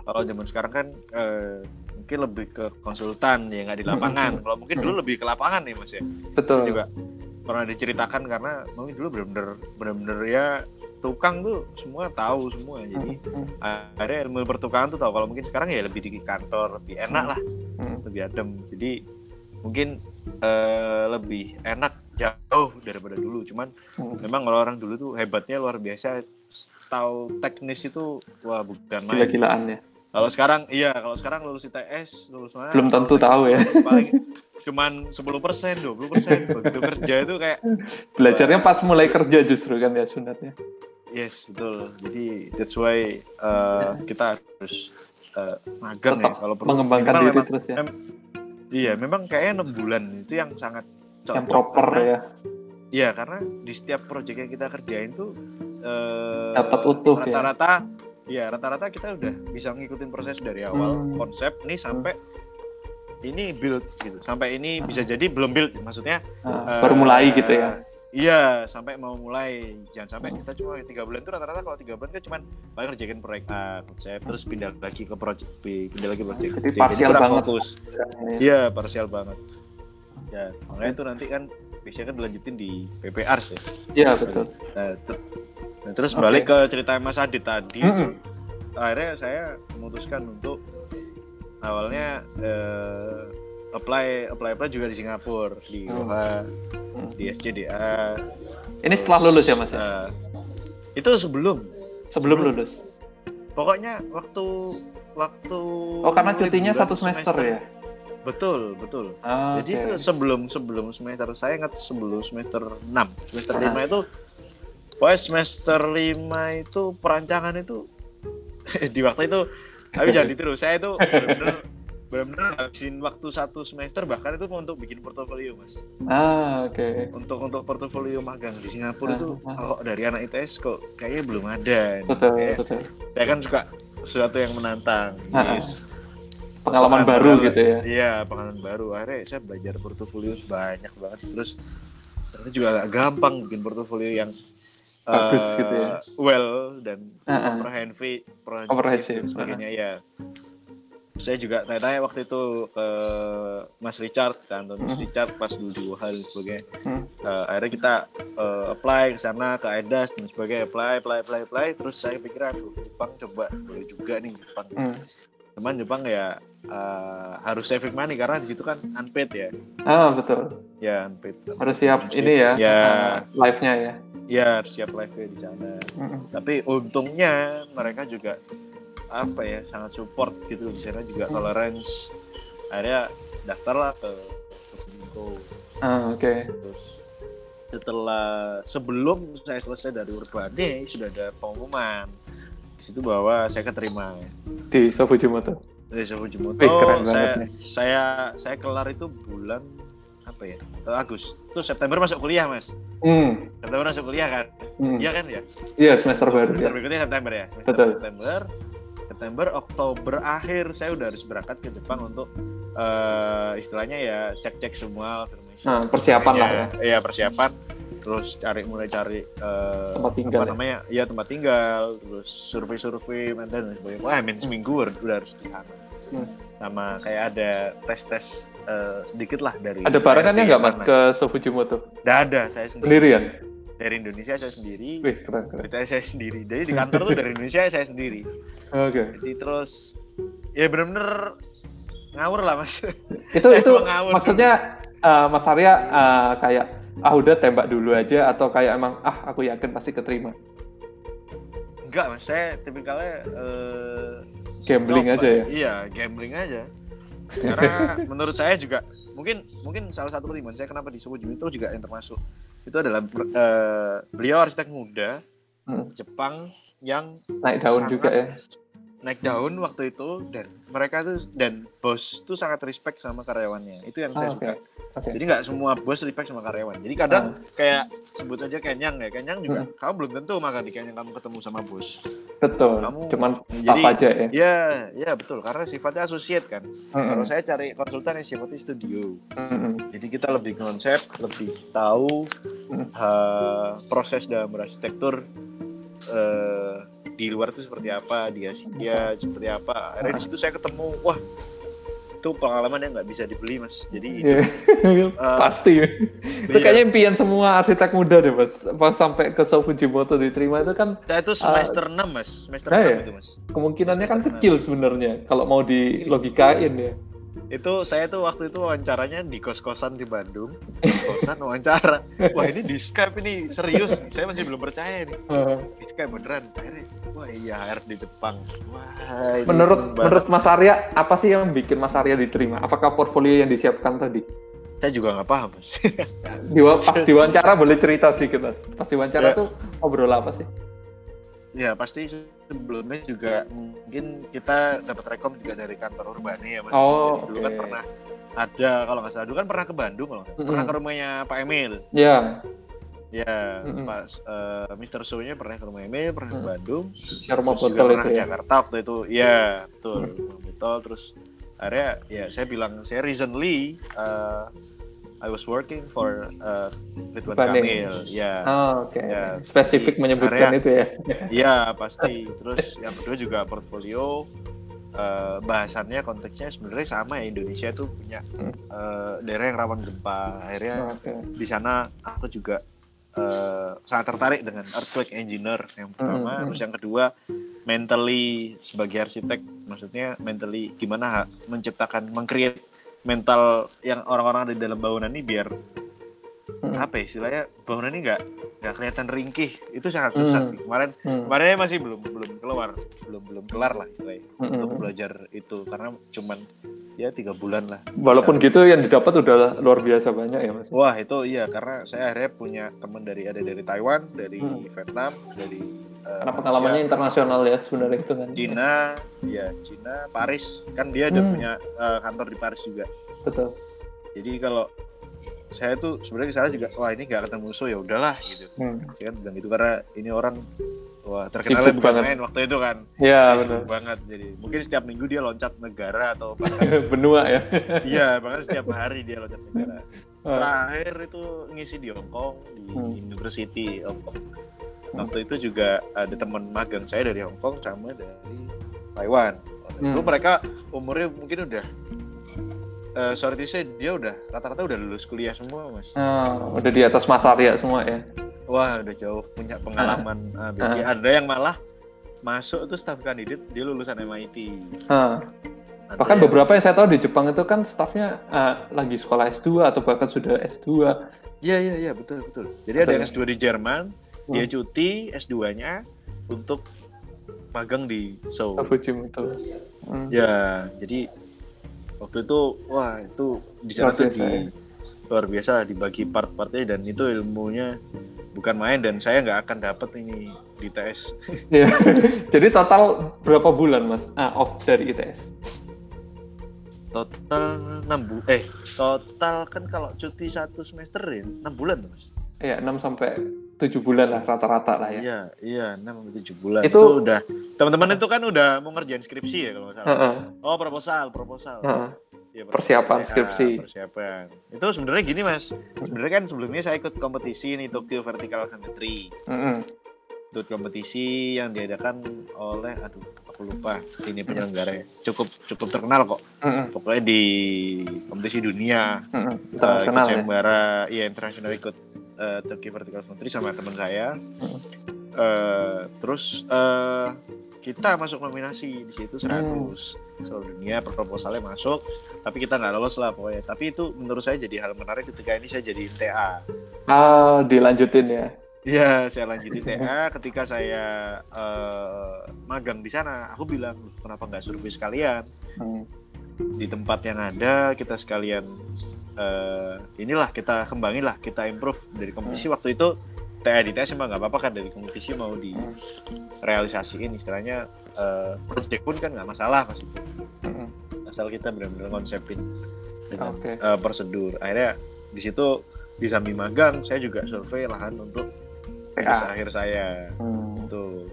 Kalau zaman sekarang kan eh, mungkin lebih ke konsultan ya nggak di lapangan. Kalau mungkin dulu lebih ke lapangan nih mas ya. Betul. Saya juga pernah diceritakan karena mungkin dulu bener-bener bener-bener ya tukang tuh semua tahu semua jadi Mhm. akhirnya ilmu pertukangan tuh tahu kalau mungkin sekarang ya lebih di kantor lebih enak lah Mhm. lebih adem jadi mungkin eh, lebih enak jauh daripada dulu cuman Mhm. memang kalau orang dulu tuh hebatnya luar biasa tahu teknis itu wah bukan main Gila-gilaan ya. kalau sekarang iya kalau sekarang lulus ITS lulus mana Belum tentu tahu ya. paling cuman 10 persen 20 persen [LAUGHS] begitu kerja itu kayak Belajarnya pas mulai kerja justru kan ya sunatnya. Yes, betul. Jadi that's why uh, kita harus uh, magang Tetap ya kalau perlu. Mengembangkan Memang- diri memang- terus ya. em- Iya, memang kayaknya enam bulan itu yang sangat Yang cocok. proper Karena- ya. Iya, karena di setiap proyek yang kita kerjain tuh uh, Dapat utuh ya. rata-rata ya rata-rata kita udah bisa ngikutin proses dari awal Hmm. konsep nih sampai ini build gitu. Sampai ini bisa jadi belum build maksudnya Nah, Eh, baru mulai gitu ya. Iya, sampai mau mulai. Jangan sampai kita cuma tiga bulan itu rata-rata kalau tiga bulan kan cuma paling kerjain proyek A, konsep, terus pindah lagi ke proyek B, pindah lagi ke proyek Jadi C. parsial kurang banget. fokus. Iya, parsial banget. Ya, makanya itu nanti kan biasanya kan dilanjutin di PPR sih. Iya betul. Nah, ter- nah, terus Oke. balik ke cerita Mas Adit tadi, Mm-mm. akhirnya saya memutuskan untuk awalnya eh, apply apply apply juga di Singapura di Hmm. OHA, Hmm. di SCDA, Ini setelah lulus ya mas ya? Eh, itu sebelum Sebelum lulus. pokoknya waktu waktu Oh karena cutinya satu semester ya? Betul betul Ah, jadi itu oke. sebelum sebelum semester saya ingat sebelum semester 6 semester Ah. 5 itu pokoknya semester 5 itu perancangan itu [LAUGHS] di waktu itu tapi [LAUGHS] jangan ditiru saya itu benar-benar benar-benar habisin waktu satu semester bahkan itu untuk bikin portofolio mas Ah, oke. untuk untuk portofolio magang di Singapura Ah, itu ah. kalau dari anak ITS kok kayaknya belum ada Betul, Kayak- betul. saya kan suka sesuatu yang menantang Ah, ah. Pengalaman Soal baru pengalaman- gitu ya. iya pengalaman baru akhirnya saya belajar portofolio banyak banget terus ternyata juga agak gampang bikin portofolio yang Bagus eh, gitu ya. well dan Ah, ah. comprehensive, Comprehensive, dan sebagainya ya saya juga tanya-tanya waktu itu ke Mas Richard kan Mas Hmm. Richard pas dulu di Wuhan dan sebagainya Hmm. Eh, akhirnya kita eh, apply ke sana ke EDAS dan sebagainya apply apply apply apply terus saya pikir aduh Jepang coba boleh juga nih Jepang Hmm. cuman Jepang ya eh, harus saving money karena di situ kan unpaid ya Ah, betul. ya unpaid Harus siap ini ya, ya ah, live-nya ya. ya harus siap live di sana Mm-mm. tapi untungnya mereka juga apa ya sangat support gitu di sana juga Hmm. tolerance akhirnya daftarlah ke ke Kominfo. Ah, oke. terus setelah sebelum saya selesai dari Urbane sudah ada pengumuman di situ bahwa saya keterima di Di Sofujimoto. Wih, keren saya, banget nih. saya saya kelar itu bulan apa ya? Eh, Agustus September masuk kuliah mas. Hmm. September masuk kuliah kan? hmm. Iya kan ya? Iya, semester baru Semester ya. berikutnya September ya. Semester Betul. September, September, Oktober akhir saya udah harus berangkat ke Jepang untuk eh, istilahnya ya cek-cek semua information. Nah, persiapan lah ya. Iya persiapan. Terus cari mulai cari eh, Tempat tinggal apa ya? namanya? Iya tempat tinggal. Terus survei-survei dan sebagainya. Wah, min seminggu udah udah harus di sana. Hmm. Sama kayak ada tes-tes eh, sedikit lah dari Ada barengannya nggak mas ke Sofujimoto? Nggak ada, saya sendiri. Sendirian? Dari Indonesia saya sendiri. Wih, keren keren. Dari saya sendiri. Jadi di kantor tuh dari Indonesia saya sendiri. Oke. Jadi terus ya bener-bener ngawur lah mas. Itu [LAUGHS] itu ngawur. maksudnya eh, Mas Arya eh, kayak ah udah tembak dulu aja atau kayak emang ah aku yakin pasti keterima. Enggak mas, saya tipikalnya eh, Gambling coba. aja ya. Iya, gambling aja. [LAUGHS] Karena menurut saya juga mungkin mungkin salah satu pertimbangan saya kenapa di Suwujimi itu juga yang termasuk itu adalah eh, beliau arsitek muda Hmm. Jepang yang Naik daun sangat juga ya. Naik daun waktu itu dan mereka tuh dan bos tuh sangat respect sama karyawannya itu yang Ah, saya Oke. suka Oke. jadi nggak semua bos respect sama karyawan jadi kadang Ah. kayak sebut aja kenyang ya kenyang juga Hmm. kamu belum tentu maka di kenyang kamu ketemu sama bos Betul. Kamu- Cuman staff jadi- aja ya. ya ya betul karena sifatnya associate kan Mm-mm. kalau saya cari konsultan yang sifatnya studio Mm-mm. jadi kita lebih konsep lebih tahu Hmm. eh, proses dalam berarsitektur eh, di luar itu seperti apa di Asia seperti apa akhirnya di situ saya ketemu wah itu pengalaman yang nggak bisa dibeli mas jadi [LAUGHS] Iya. Pasti. itu iya. kayaknya impian semua arsitek muda deh mas. Pas sampai ke Sofujimoto diterima itu kan saya itu semester 6 mas semester Ah, 6 iya. itu mas kemungkinannya kan kecil sebenarnya kalau mau di logikain ya. Itu saya tuh waktu itu wawancaranya di kos-kosan di Bandung kos-kosan [LAUGHS] wawancara wah ini di Skype ini serius saya masih belum percaya nih di Skype beneran akhirnya wah iya HR di Jepang wah ini menurut menurut Mas Arya apa sih yang bikin Mas Arya diterima? Apakah portfolio yang disiapkan tadi? saya juga nggak paham mas Di, pas diwawancara boleh cerita sedikit mas. Pas diwawancara Ya. tuh ngobrol apa sih? Ya pasti sebelumnya juga mungkin kita dapat rekom juga dari kantor Urbane ya mas. Oh, Jadi dulu kan pernah ada kalau nggak salah dulu kan pernah ke Bandung kalau nggak salah. pernah ke rumahnya Pak Emil. Ya. Ya Mm-mm. pas eh, Mr. Show-nya pernah ke rumah Emil, pernah ke Mm. Bandung. Ya rumah botol pernah itu ke ya. Jakarta waktu itu. Iya betul rumah botol terus akhirnya ya saya bilang saya recently eh, I was working for uh, Ridwan. Kamil. Ya. Oh, Oke. Ya, Spesifik di menyebutkan area- itu ya. Iya pasti. Terus yang kedua juga portfolio eh, bahasannya konteksnya sebenarnya sama ya Indonesia tuh punya Hmm. eh, daerah yang rawan gempa. Akhirnya Oke. di sana aku juga eh, sangat tertarik dengan earthquake engineer yang pertama. Hmm, hmm. Terus yang kedua mentally sebagai arsitek, maksudnya mentally gimana menciptakan mengcreate mental yang orang-orang ada di dalam bangunan ini biar Hmm. apa ya istilahnya bangunan ini nggak nggak kelihatan ringkih itu sangat susah Hmm. sih kemarin Hmm. kemarin masih belum belum keluar belum belum kelar lah istilahnya Hmm. untuk belajar itu karena cuman ya tiga bulan lah Walaupun Bisa. gitu yang didapat udah luar biasa banyak ya mas. wah itu iya karena saya akhirnya punya teman dari ada dari Taiwan dari Hmm. Vietnam dari eh, Karena pengalamannya internasional ya sebenarnya itu kan. Cina ya Cina Paris kan dia udah Hmm. punya eh, kantor di Paris juga Betul. jadi kalau saya tuh sebenarnya ke sana juga wah ini nggak ketemu musuh ya udahlah gitu Hmm. saya kan bilang gitu karena ini orang wah bukan banget. main waktu itu kan Ya benar. sibuk banget jadi mungkin setiap minggu dia loncat negara atau bahkan [LAUGHS] Benua ya. iya bahkan setiap hari dia loncat negara [LAUGHS] Ah, terakhir itu ngisi di Hong Kong di Hmm. University Hong Kong waktu itu juga ada teman magang saya dari Hong Kong sama dari Taiwan Waktu itu Hmm. mereka umurnya mungkin udah eh sorry to say dia udah rata-rata udah lulus kuliah semua mas Ah, udah di atas Mas Arya semua ya. Wah, udah jauh punya pengalaman ah, BK. Ada yang malah masuk itu staff kandidat dia lulusan MIT. Ah, Ada bahkan yang- beberapa yang saya tahu di Jepang itu kan staffnya ah, lagi sekolah S2 atau bahkan sudah S2. Iya iya iya betul betul. Jadi Betul. ada yang S2 di Jerman, dia Hmm. cuti S2-nya untuk magang di Seoul. Fujimoto. Hmm. Ya, jadi waktu itu wah itu di sana Luar tuh biasa di ya. luar biasa dibagi part-partnya dan itu ilmunya bukan main dan saya nggak akan dapat ini di ITS. [LAUGHS] Ya. Jadi total berapa bulan mas ah, off dari ITS? Total 6 bulan. Eh, total kan kalau cuti satu semester ya 6 bulan mas. Iya, 6 sampai 7 bulan lah rata-rata lah ya. Iya, iya 6 sampai 7 bulan. Itu, itu udah teman-teman itu kan udah mau ngerjain skripsi ya kalau nggak salah. Uh -uh. Oh, proposal, proposal. Uh -uh. Ya, persiapan ya, skripsi. Persiapan. Itu sebenarnya gini mas. Sebenarnya kan sebelumnya saya ikut kompetisi nih Tokyo Vertical Geometry. Uh -uh. Ikut kompetisi yang diadakan oleh, aduh, aku lupa ini penyelenggara cukup cukup terkenal kok. -uh. Pokoknya di kompetisi dunia. -uh. Internasional uh, ya. Iya internasional ikut uh, Tokyo Vertical Geometry sama teman saya. Uh, terus uh, kita masuk nominasi di situ 100 hmm. seluruh dunia proposalnya masuk tapi kita nggak lolos lah pokoknya tapi itu menurut saya jadi hal menarik ketika ini saya jadi TA ah dilanjutin ya Iya, saya lanjutin TA. [LAUGHS] Ketika saya uh, magang di sana, aku bilang kenapa nggak survei sekalian hmm. Di tempat yang ada kita sekalian uh, inilah kita kembangin lah, kita improve dari kompetisi hmm. waktu itu TA di TA emang nggak apa-apa kan dari kompetisi mau direalisasiin istilahnya uh, project pun kan nggak masalah pas itu hmm. asal kita benar-benar konsepin dengan okay. uh, prosedur akhirnya di situ di samping magang saya juga survei lahan untuk TA akhir saya hmm. tuh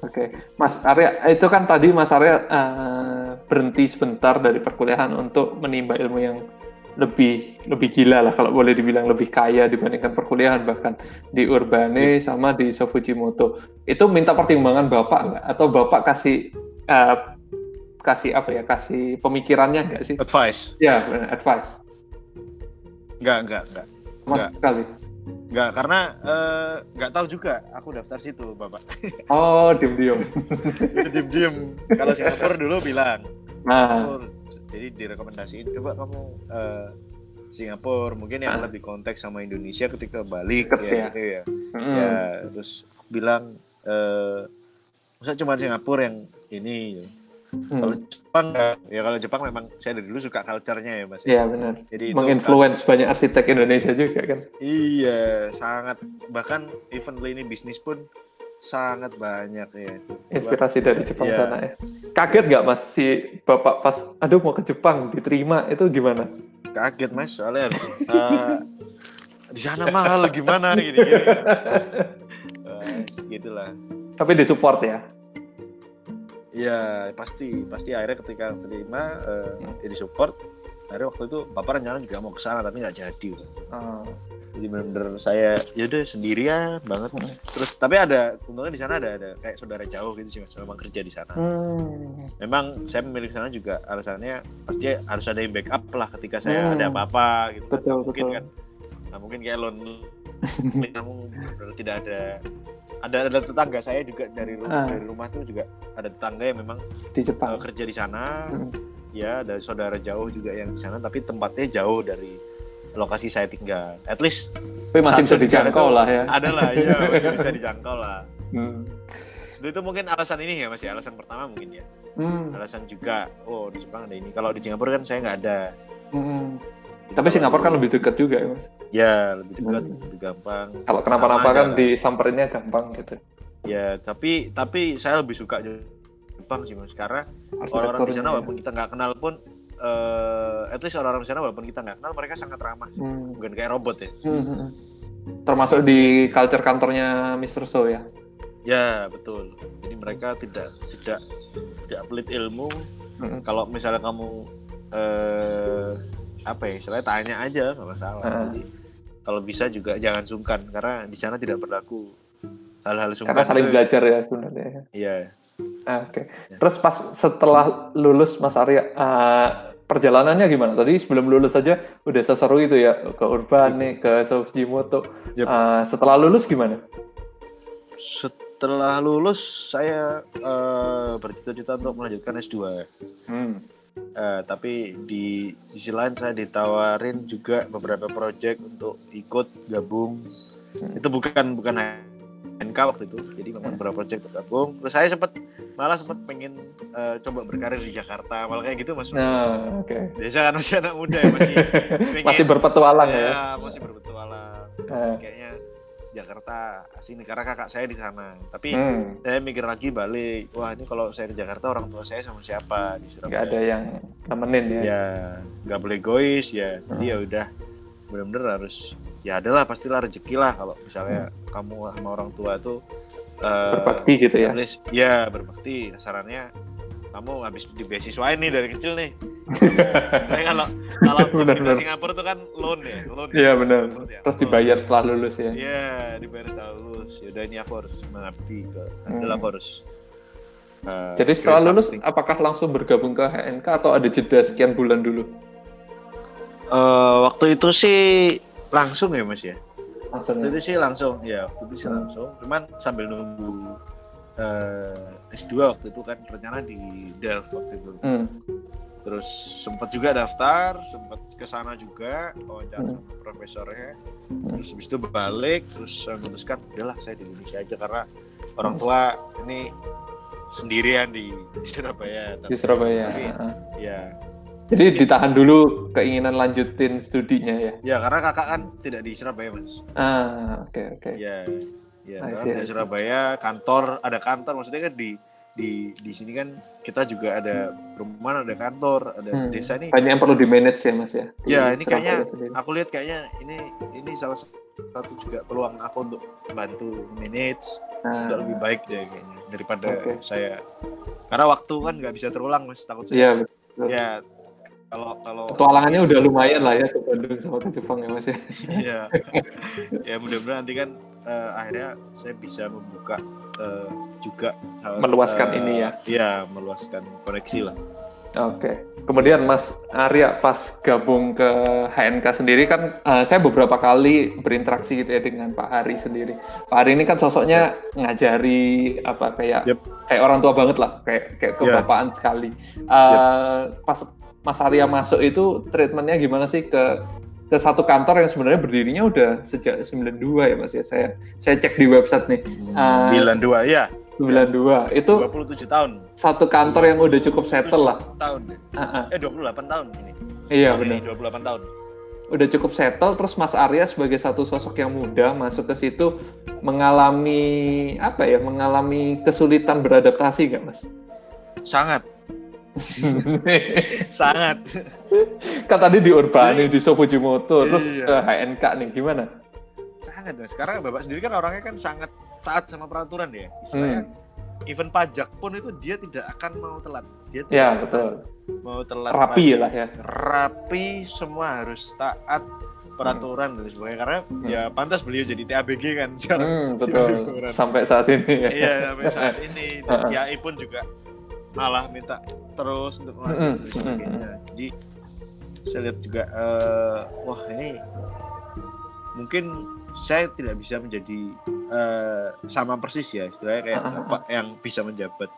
Oke, okay. Mas Arya, itu kan tadi Mas Arya uh, berhenti sebentar dari perkuliahan untuk menimba ilmu yang lebih lebih gila lah kalau boleh dibilang lebih kaya dibandingkan perkuliahan bahkan di Urbane yeah. sama di Sofujimoto. Itu minta pertimbangan bapak nggak? Atau bapak kasih uh, kasih apa ya kasih pemikirannya nggak sih? Advice. Ya benar advice. Nggak nggak nggak. Mas sekali nggak karena uh, nggak tahu juga. Aku daftar situ bapak. [LAUGHS] Oh diem diem diem diem kalau Singapura dulu bilang nah. Jadi direkomendasiin coba kamu uh, Singapura mungkin yang ah. lebih konteks sama Indonesia ketika balik Deket, ya, ya. gitu ya. Mm. ya terus bilang uh, masa cuma Singapura yang ini Hmm. Kalau Jepang ya kalau Jepang memang saya dari dulu suka culture-nya ya Mas. Iya benar. Jadi menginfluence banyak arsitek Indonesia juga kan. Iya, sangat bahkan even ini bisnis pun sangat banyak ya. Inspirasi dari Jepang ya. sana ya. Kaget nggak mas si bapak pas, aduh mau ke Jepang diterima itu gimana? Kaget mas soalnya uh, di sana mahal gimana gini, gini. [LAUGHS] Uh, gitulah. Tapi disupport ya? Iya pasti pasti akhirnya ketika terima uh, hmm. ya disupport akhirnya waktu itu bapak rencana juga mau ke sana tapi nggak jadi. Uh jadi benar-benar saya yaudah sendirian banget hmm. terus tapi ada untungnya di sana ada ada kayak saudara jauh gitu sih memang kerja di sana hmm. memang saya memilih sana juga alasannya pasti harus ada yang backup lah ketika saya hmm. ada apa-apa gitu betul, mungkin betul. kan nah mungkin kayak lonely [LAUGHS] kamu tidak ada ada ada tetangga saya juga dari rumah ah. dari rumah tuh juga ada tetangga yang memang di Jepang uh, kerja di sana hmm. ya ada saudara jauh juga yang di sana tapi tempatnya jauh dari lokasi saya tinggal. At least tapi masih bisa dijangkau lah ya. Adalah, iya [LAUGHS] masih bisa dijangkau lah. Hmm. Itu mungkin alasan ini ya masih ya, alasan pertama mungkin ya. Hmm. Alasan juga, oh di Jepang ada ini. Kalau di Singapura kan saya nggak ada. Hmm. Tapi Singapura kan lebih dekat juga ya mas. Ya lebih dekat, hmm. lebih gampang. Kalau kenapa-napa kan disamperinnya gampang gitu. Ya tapi tapi saya lebih suka Jepang sih mas karena orang-orang di sana walaupun kita nggak kenal pun uh, at least orang-orang di sana walaupun kita nggak kenal mereka sangat ramah hmm. bukan kayak robot ya hmm. hmm, hmm. termasuk di culture kantornya Mr. So ya ya betul jadi mereka tidak tidak tidak pelit ilmu hmm. kalau misalnya kamu uh, apa ya istilahnya tanya aja nggak masalah hmm. jadi kalau bisa juga jangan sungkan karena di sana tidak berlaku hal-hal sungkan karena saling belajar ya sebenarnya iya ah, oke okay. ya. terus pas setelah lulus Mas Arya uh, perjalanannya gimana? Tadi sebelum lulus saja udah seseru itu ya ke Urban nih, ke Sofjimoto. Yep. Uh, setelah lulus gimana? Setelah lulus saya uh, bercita-cita untuk melanjutkan S2. Hmm. Uh, tapi di sisi lain saya ditawarin juga beberapa proyek untuk ikut gabung. Hmm. Itu bukan bukan NK waktu itu, jadi memang hmm. beberapa proyek gabung. Terus saya sempat malah sempat pengen uh, coba berkarir di Jakarta malah kayak gitu mas nah, oke okay. biasa kan masih anak muda ya masih [LAUGHS] pengen, masih berpetualang ya, ya masih berpetualang uh. kayaknya Jakarta sini karena kakak saya di sana tapi hmm. saya mikir lagi balik wah ini kalau saya di Jakarta orang tua saya sama siapa di Surabaya nggak ada yang nemenin ya ya nggak boleh gois ya hmm. ya udah benar-benar harus ya adalah pastilah rezeki lah kalau misalnya hmm. kamu sama orang tua tuh uh, berbakti gitu ya ya berbakti sarannya kamu habis di beasiswa ini dari kecil nih. [LAUGHS] Saya kalau kalau benar, benar. Singapura tuh kan loan ya, loan. Iya benar. Ya. Terus dibayar setelah lulus ya. Iya, dibayar setelah lulus. Yaudah ini aku harus mengabdi ke, hmm. adalah aku harus. Uh, Jadi setelah lulus, something. apakah langsung bergabung ke HNK atau ada jeda sekian bulan dulu? Uh, waktu itu sih langsung ya mas ya. Langsung. Waktu ya? itu sih langsung, ya. Waktu itu sih hmm. langsung. Cuman sambil nunggu uh, S2 waktu itu kan rencana di Delft waktu itu. Hmm. Terus sempat juga daftar, sempat ke sana juga wawancara hmm. sama profesornya. Hmm. Terus habis itu balik, terus saya memutuskan udahlah saya di Indonesia aja karena orang tua ini sendirian di, Surabaya. Di Surabaya. Tapi, uh. ya. Jadi ditahan dulu keinginan lanjutin studinya ya? Ya karena kakak kan tidak di Surabaya mas. Ah oke okay, oke. Okay. Ya Ya, di Surabaya kantor ada kantor. Maksudnya kan di di di sini kan kita juga ada perumahan ada kantor ada hmm. desa. Ini banyak yang perlu di manage ya mas ya? Ya ini kayaknya aku lihat kayaknya ini ini salah satu juga peluang aku untuk bantu manage ah. lebih baik deh kayaknya daripada okay. saya. Karena waktu kan nggak bisa terulang mas takut saya ya, betul. ya kalau kalau petualangannya udah lumayan lah ya ke Bandung sama ke Jepang ya mas ya? [LAUGHS] Iya. Ya mudah-mudahan nanti kan uh, akhirnya saya bisa membuka uh, juga meluaskan uh, ini ya iya meluaskan koneksi lah Oke, okay. kemudian Mas Arya pas gabung ke HNK sendiri kan uh, saya beberapa kali berinteraksi gitu ya dengan Pak Hari sendiri. Pak Hari ini kan sosoknya yep. ngajari apa kayak yep. kayak orang tua banget lah, kayak kayak kebapaan yeah. sekali. Uh, yep. Pas Mas Arya masuk itu treatmentnya gimana sih ke ke satu kantor yang sebenarnya berdirinya udah sejak 92 ya Mas ya. Saya saya cek di website nih. Uh, 92 ya. 92 itu 27 tahun. Satu kantor yang udah cukup settle lah. Tahun. Uh -uh. Eh 28 tahun ini. Iya benar. 28 tahun. Udah cukup settle terus Mas Arya sebagai satu sosok yang muda masuk ke situ mengalami apa ya? Mengalami kesulitan beradaptasi nggak Mas? Sangat [LAUGHS] Sangat. Kan tadi di Urbani, di Sofujimoto, terus iya. ke HNK nih, gimana? Sangat, mas. Sekarang Bapak sendiri kan orangnya kan sangat taat sama peraturan ya. Istilahnya, hmm. even pajak pun itu dia tidak akan mau telat. Dia tidak ya, betul. Mau telat. Rapi pajak. lah ya. Rapi, semua harus taat peraturan dan sebagainya karena hmm. ya pantas beliau jadi TABG kan sekarang. Hmm, betul. [LAUGHS] sampai saat ini ya. Iya, sampai saat ini. Dan [LAUGHS] Kiai pun juga malah minta terus untuk lanjut dan sebagainya. Jadi saya lihat juga uh, wah ini mungkin saya tidak bisa menjadi uh, sama persis ya istilahnya kayak apa yang bisa menjabat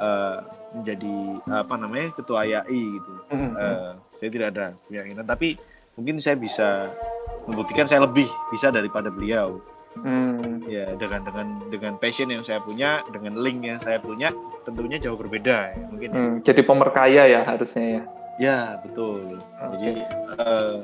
uh, menjadi apa namanya ketua IAI gitu. Uh, saya tidak ada keyakinan. Tapi mungkin saya bisa membuktikan saya lebih bisa daripada beliau Hmm. Ya dengan dengan dengan passion yang saya punya, dengan link yang saya punya, tentunya jauh berbeda ya mungkin. Ya. Hmm. Jadi pemerkaya ya harusnya ya. Ya betul. Okay. Jadi uh,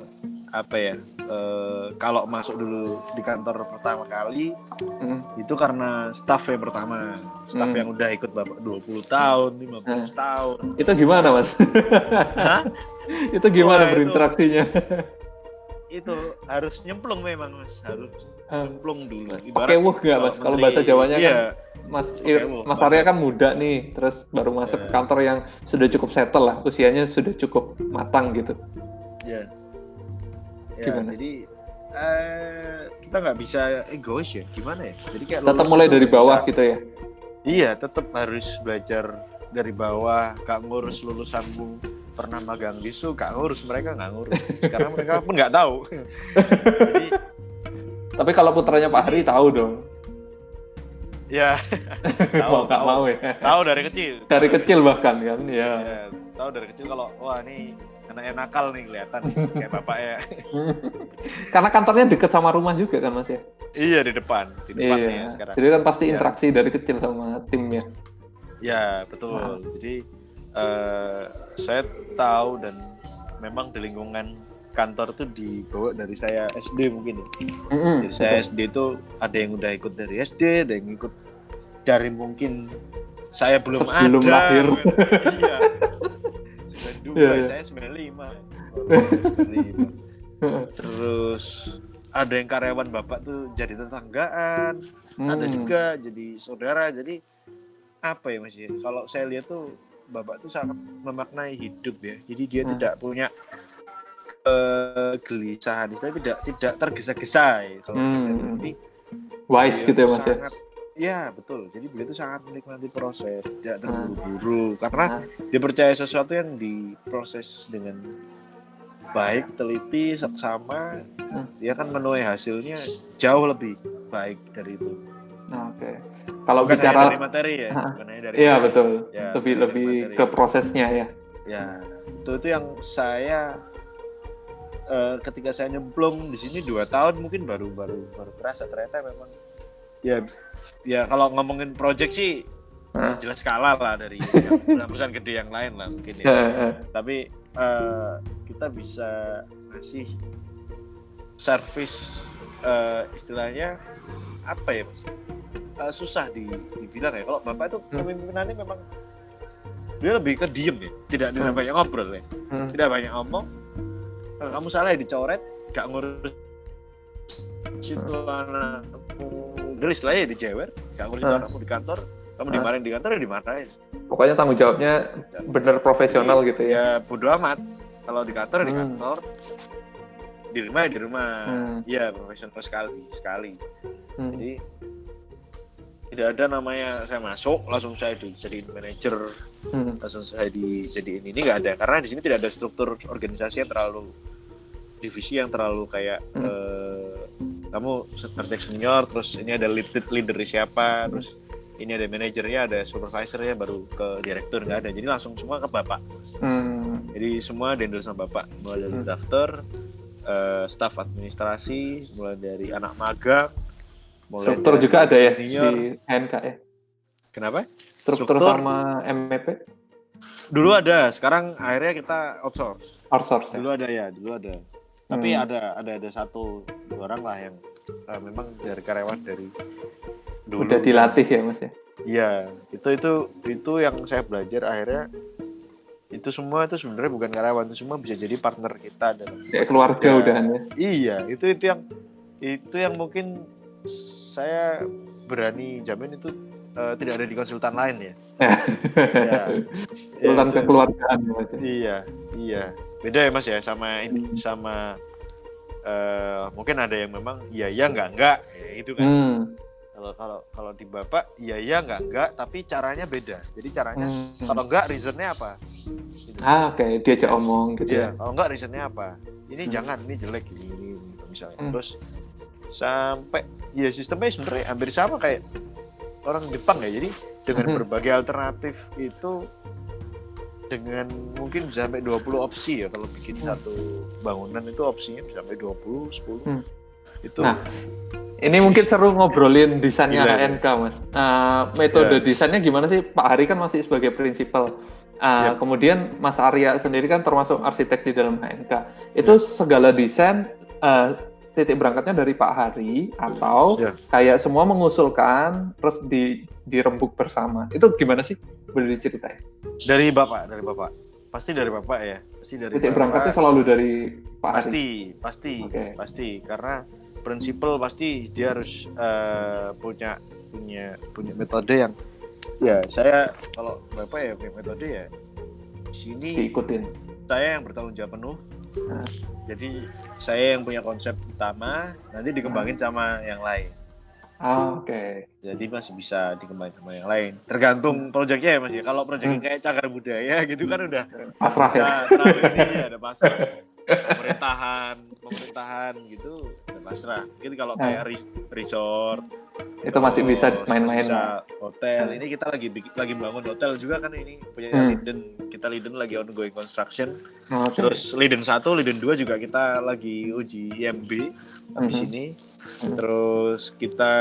apa ya? Uh, kalau masuk dulu di kantor pertama kali hmm. itu karena staff yang pertama, staff hmm. yang udah ikut bapak 20 tahun, 15 hmm. tahun. Itu gimana mas? [LAUGHS] itu gimana Wah, berinteraksinya? itu harus nyemplung memang mas. Harus ah. nyemplung dulu. Pakai wuh gak mas. kalau bahasa Jawanya iya, kan mas mas Arya kan muda nih terus baru masuk ke iya. kantor yang sudah cukup settle lah. Usianya sudah cukup matang gitu. Ya, ya gimana? jadi uh, kita nggak bisa egois ya? Gimana ya? Jadi kayak tetap mulai dari bawah bisa, gitu ya? Iya tetap harus belajar dari bawah gak ngurus lulusanmu pernah magang di SU gak ngurus mereka nggak ngurus. Karena mereka pun nggak tahu. [LAUGHS] Jadi tapi kalau putranya Pak Hari tahu dong. Ya. Tahu [LAUGHS] mau tahu, mau ya. tahu. Dari kecil. Dari kecil bahkan kan ya, ya tahu dari kecil kalau wah ini yang nakal nih kelihatan kayak bapak ya [LAUGHS] karena kantornya deket sama rumah juga kan mas ya? Iya di depan di depan iya. ya sekarang. Jadi kan pasti ya. interaksi dari kecil sama timnya. Ya betul. Nah. Jadi uh, saya tahu dan memang di lingkungan kantor tuh dibawa dari saya SD mungkin. Mm-hmm, Jadi saya betul. SD itu ada yang udah ikut dari SD, ada yang ikut dari mungkin saya belum Sebelum ada. lahir. iya. dua, yeah, yeah. saya 95. 95. Terus ada yang karyawan bapak tuh jadi tetanggaan, hmm. ada juga jadi saudara. Jadi apa ya mas ya? Kalau saya lihat tuh bapak tuh sangat memaknai hidup ya. Jadi dia hmm. tidak punya uh, gelisahan, istilah tidak tidak tergesa-gesa ya. Kalau hmm. saya Jadi wise gitu ya mas ya? ya. Betul. Jadi beliau itu sangat menikmati proses, tidak hmm. terburu-buru hmm. karena hmm. dia percaya sesuatu yang diproses dengan baik, teliti, seksama, hmm. dia kan menuai hasilnya jauh lebih baik dari itu. Nah, Oke. Okay. Kalau bukan bicara dari materi ya, bukan dari Iya materi. betul. Ya, lebih lebih materi. ke prosesnya ya. Ya, itu itu yang saya uh, ketika saya nyemplung di sini dua tahun mungkin baru baru baru kerasa ternyata memang ya ya kalau ngomongin project sih huh? jelas kalah lah dari [LAUGHS] perusahaan gede yang lain lah mungkin ya. Tapi uh, kita bisa ngasih service uh, istilahnya apa ya mas? Uh, susah di, dibilang ya. Kalau bapak itu hmm. kepemimpinannya memang dia lebih ke diem ya, tidak tidak hmm. banyak ngobrol ya, hmm. tidak banyak ngomong. Kalau kamu salah ya dicoret, gak ngurus situ hmm. anakmu gelis lah ya dicewer, gak ngurus hmm. anakmu di kantor, kamu hmm. dimarahin di kantor ya dimarahin. Pokoknya tanggung jawabnya bener profesional gitu ya. Ya bodo amat. Kalau di kantor ya di hmm. kantor, di rumah ya di rumah. Hmm. Ya profesional sekali sekali. Hmm. Jadi tidak ada namanya saya masuk langsung saya dijadiin manajer hmm. langsung saya dijadiin ini nggak ada karena di sini tidak ada struktur organisasi yang terlalu divisi yang terlalu kayak hmm. uh, kamu arsitek senior terus ini ada lead leader siapa hmm. terus ini ada manajernya ada supervisornya baru ke direktur nggak ada jadi langsung semua ke bapak hmm. jadi semua dihandle sama bapak mulai dari hmm. daftar uh, staff administrasi mulai dari anak magang Mulai struktur juga ada ya senior. di HNK ya? Kenapa? Struktur, struktur sama MEP? Dulu ada, sekarang akhirnya kita outsource. Outsource. Ya? Dulu ada ya, dulu ada. Tapi hmm. ada ada ada satu dua orang lah yang uh, memang dari karyawan dari dulu. Udah dilatih ya mas ya? Iya, itu itu itu yang saya belajar akhirnya itu semua itu sebenarnya bukan karyawan itu semua bisa jadi partner kita dalam ya, keluarga ya, ya iya itu itu yang itu yang mungkin saya berani jamin itu uh, tidak ada di konsultan lain ya. [LAUGHS] ya. Konsultan ya, kekeluargaan ya. Ya? Iya, iya. Beda ya Mas ya sama ini sama uh, mungkin ada yang memang iya iya enggak enggak ya, itu kan. Hmm. Kalau kalau kalau di Bapak iya iya enggak enggak tapi caranya beda. Jadi caranya hmm. kalau enggak reasonnya apa? Gitu. Ah, oke, okay. diajak omong gitu ya. ya. Kalau enggak reasonnya apa? Ini hmm. jangan, ini jelek ini, ini misalnya. Hmm. Terus sampai ya sistemnya sebenarnya hampir sama kayak orang Jepang ya jadi dengan hmm. berbagai alternatif itu dengan mungkin bisa sampai 20 opsi ya kalau bikin hmm. satu bangunan itu opsinya bisa sampai 20 10 hmm. itu nah ini mungkin seru ngobrolin desainnya Gila, HNK mas uh, metode ya. desainnya gimana sih Pak Hari kan masih sebagai prinsipal Uh, ya. Kemudian Mas Arya sendiri kan termasuk arsitek di dalam HNK. Itu ya. segala desain uh, titik berangkatnya dari Pak Hari atau ya. kayak semua mengusulkan terus di dirembuk bersama. Itu gimana sih? Boleh diceritain? Dari Bapak, dari Bapak. Pasti dari Bapak ya. Pasti dari Titik Bapak. berangkatnya selalu dari Pak Pasti, Hari. pasti, okay. pasti karena prinsipal pasti dia harus uh, punya punya punya metode yang ya saya kalau Bapak ya punya metode ya di sini diikutin. Saya yang bertanggung jawab penuh. Nah jadi saya yang punya konsep utama, nanti dikembangin hmm. sama yang lain. Ah, Oke. Okay. Jadi masih bisa dikembangin sama yang lain. Tergantung proyeknya ya mas ya. Kalau proyeknya hmm. kayak cagar budaya [LAUGHS] gitu kan udah pasrah ya. ini ada pasrah. pemerintahan, pemerintahan gitu ada pasrah. Mungkin kalau kayak resort, itu masih bisa Oh, main-main bisa hotel Hmm. ini kita lagi lagi bangun hotel juga kan ini punya Hmm. Liden kita Liden lagi ongoing construction Oke. terus Liden 1 Liden 2 juga kita lagi uji IMB habis Mhm. ini Hmm. terus kita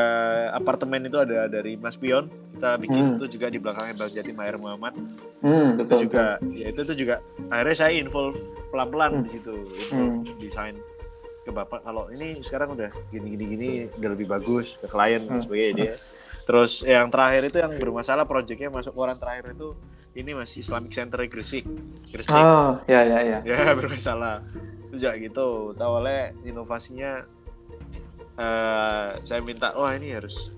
apartemen itu ada dari Mas Pion kita bikin Hmm. itu juga di belakangnya Bang Jati Maher Muhammad Hmm, itu betul, juga ya itu tuh juga akhirnya saya involve pelan-pelan Hmm. di situ involve Hmm. desain ke bapak kalau ini sekarang udah gini gini gini udah lebih bagus ke klien dan Hmm. sebagainya dia terus yang terakhir itu yang bermasalah proyeknya masuk koran terakhir itu ini masih Islamic Center Gresik Gresik Oh, ya ya ya. [LAUGHS] ya bermasalah juga gitu awalnya inovasinya eh saya minta wah ini harus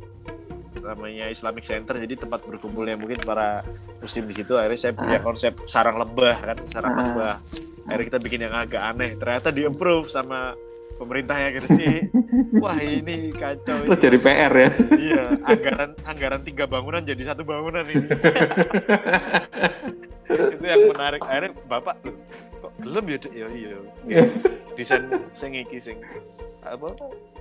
namanya Islamic Center jadi tempat berkumpulnya mungkin para muslim di situ akhirnya saya punya Ah. konsep sarang lebah kan sarang Ah. lebah akhirnya kita bikin yang agak aneh ternyata di approve sama pemerintahnya gitu sih [LAUGHS] wah ini kacau Terus jadi PR ya. iya anggaran anggaran tiga bangunan jadi satu bangunan ini [LAUGHS] itu yang menarik akhirnya bapak "Loh, kok belum ya Dek?" ya iya Iya. desain sing iki sing apa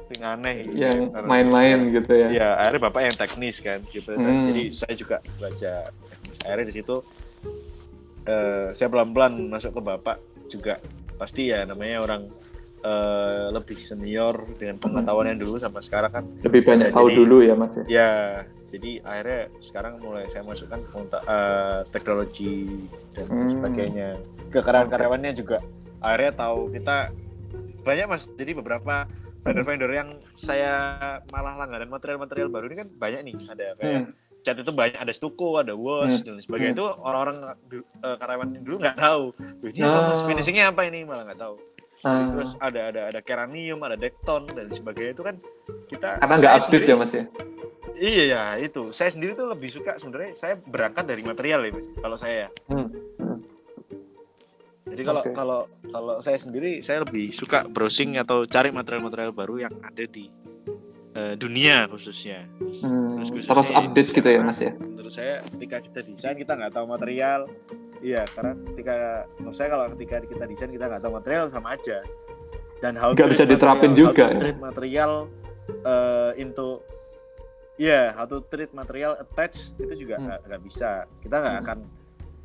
sing aneh yang main-main gitu ya. Iya, akhirnya bapak yang teknis kan gitu. Hmm. Jadi saya juga teknis. Akhirnya di situ eh, saya pelan-pelan masuk ke bapak juga pasti ya namanya orang eh, lebih senior dengan pengetahuan yang dulu sama sekarang kan. Lebih banyak Ya, tahu jadi- dulu ya Mas ya. ya jadi akhirnya sekarang mulai saya masukkan untuk eh, teknologi dan Hmm. sebagainya. Ke karyawan-karyawannya juga akhirnya tahu. Kita banyak mas. Jadi beberapa vendor-vendor yang saya malah langganan material-material baru ini kan banyak nih. Ada kayak Hmm. cat itu banyak ada stuko ada wash dan sebagainya. Itu orang-orang eh, karyawan dulu nggak tahu. "Wih, ini proses finishingnya apa ini? Malah nggak tahu Ah, terus ada ada ada keranium ada dekton dan sebagainya itu kan kita karena nggak update sendiri- ya Mas ya. Iya ya itu. Saya sendiri tuh lebih suka sebenarnya saya berangkat dari material ya, Mas. Kalau saya ya. Hmm. Hmm. Jadi kalau Oke. kalau kalau saya sendiri saya lebih suka browsing atau cari material-material baru yang ada di eh, dunia khususnya. Hmm. khususnya Terus update gitu ya Mas ya. Menurut saya ketika kita desain kita nggak tahu material. Iya, karena ketika saya kalau ketika kita desain kita nggak tahu material sama aja. Dan how Nggak to bisa diterapin material, juga how to ya. treat material eh, into Iya, how to treat material attach itu juga Hmm. nggak nggak bisa. Kita nggak Hmm. akan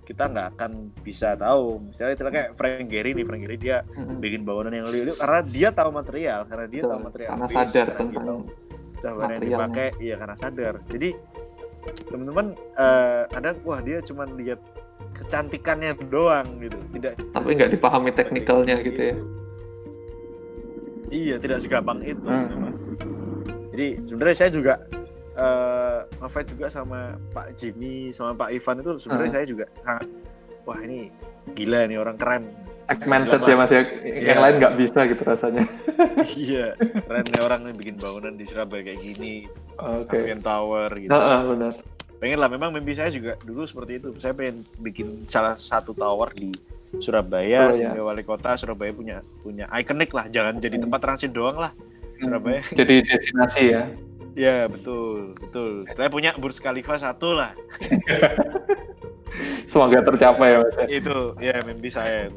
kita nggak akan bisa tahu. Misalnya itu kayak Frank Gehry nih, Frank Gehry dia Hmm. bikin bangunan yang liu karena dia tahu material, karena dia Betul. tahu material. Karena base, sadar karena tentang tahu bahan yang dipakai, iya karena sadar. Jadi teman-teman eh kadang wah dia cuma lihat kecantikannya doang gitu, tidak tapi nggak dipahami teknikalnya gitu ya. Iya, tidak segampang itu. Hmm. Jadi sebenarnya saya juga eh ngefans juga sama Pak Jimmy sama Pak Ivan itu sebenarnya Hmm. saya juga sangat wah ini gila nih orang keren. Segmented ya Mas ya. Yang lain nggak bisa gitu rasanya. [LAUGHS] iya, keren nih orang nih bikin bangunan di Surabaya kayak gini, Oke. Avian Tower gitu. Heeh, benar. Pengen lah, memang mimpi saya juga dulu seperti itu. Saya pengen bikin salah satu tower di Surabaya, Oh, sebagai wali kota Surabaya punya punya ikonik lah, jangan jadi tempat transit doang lah. Surabaya. Jadi destinasi ya. Ya betul betul. Saya punya Burj Khalifa satu lah. [LAUGHS] Semoga tercapai ya Mas. ya. Itu ya mimpi saya.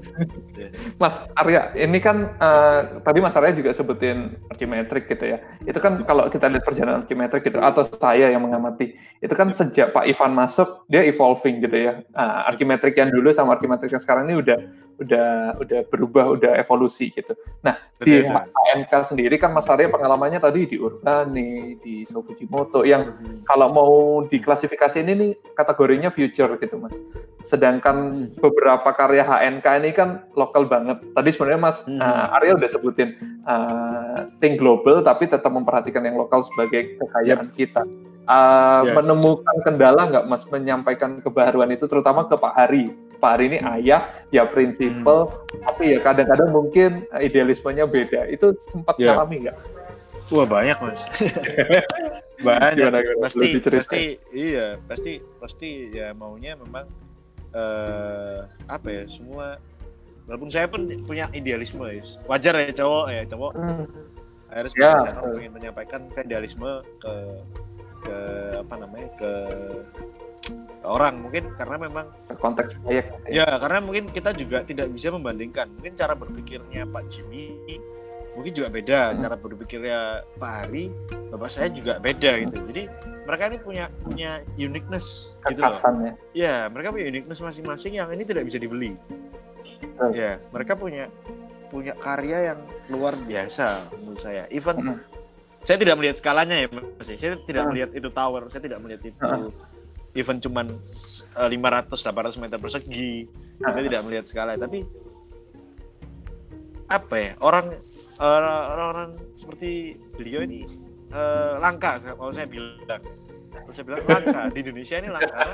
Ya. Mas Arya, ini kan eh, tadi Mas Arya juga sebutin archimetric gitu ya. Itu kan kalau kita lihat perjalanan archimetric gitu, atau saya yang mengamati, itu kan sejak Pak Ivan masuk dia evolving gitu ya. Nah, archimetric yang dulu sama archimetric yang sekarang ini udah udah udah berubah, udah evolusi gitu. Nah di Betul. HNK sendiri kan Mas Arya pengalamannya tadi di Urbane, di So Fujimoto yang kalau mau diklasifikasi ini nih kategorinya future gitu mas. Sedangkan beberapa karya HNK ini kan lokal banget. Tadi sebenarnya mas Hmm. uh, Arya udah sebutin uh, think global tapi tetap memperhatikan yang lokal sebagai kekayaan kita. Uh, Ya. Menemukan kendala nggak mas menyampaikan kebaruan itu terutama ke Pak Hari. Pak Hari ini ayah ya prinsipal tapi ya kadang-kadang mungkin idealismenya beda. Itu sempat Ya. ngalami nggak? Wah banyak mas. [LAUGHS] banyak. Gimana, gimana? Pasti pasti iya pasti pasti ya maunya memang eh apa ya semua. Walaupun saya pun punya idealisme ya. Wajar ya cowok ya cowok. Hmm. Akhirnya Ya, ingin menyampaikan ke idealisme ke ke apa namanya ke ke orang mungkin karena memang konteks proyek Ya, karena mungkin kita juga tidak bisa membandingkan. Mungkin cara berpikirnya Pak Jimmy mungkin juga beda cara berpikirnya Pak Hari bapak saya juga beda gitu jadi mereka ini punya punya uniqueness gitu loh Kekasannya. ya mereka punya uniqueness masing-masing yang ini tidak bisa dibeli Betul. ya mereka punya punya karya yang luar biasa menurut saya even Mhm. saya tidak melihat skalanya ya mas saya tidak Mhm. melihat itu tower saya tidak melihat itu Mhm. even cuman eh, 500 800 meter persegi Mhm. saya tidak melihat skala tapi apa ya orang eh, orang-orang seperti beliau ini eh, langka kalau saya bilang. Kalau saya bilang langka. Di Indonesia ini langka.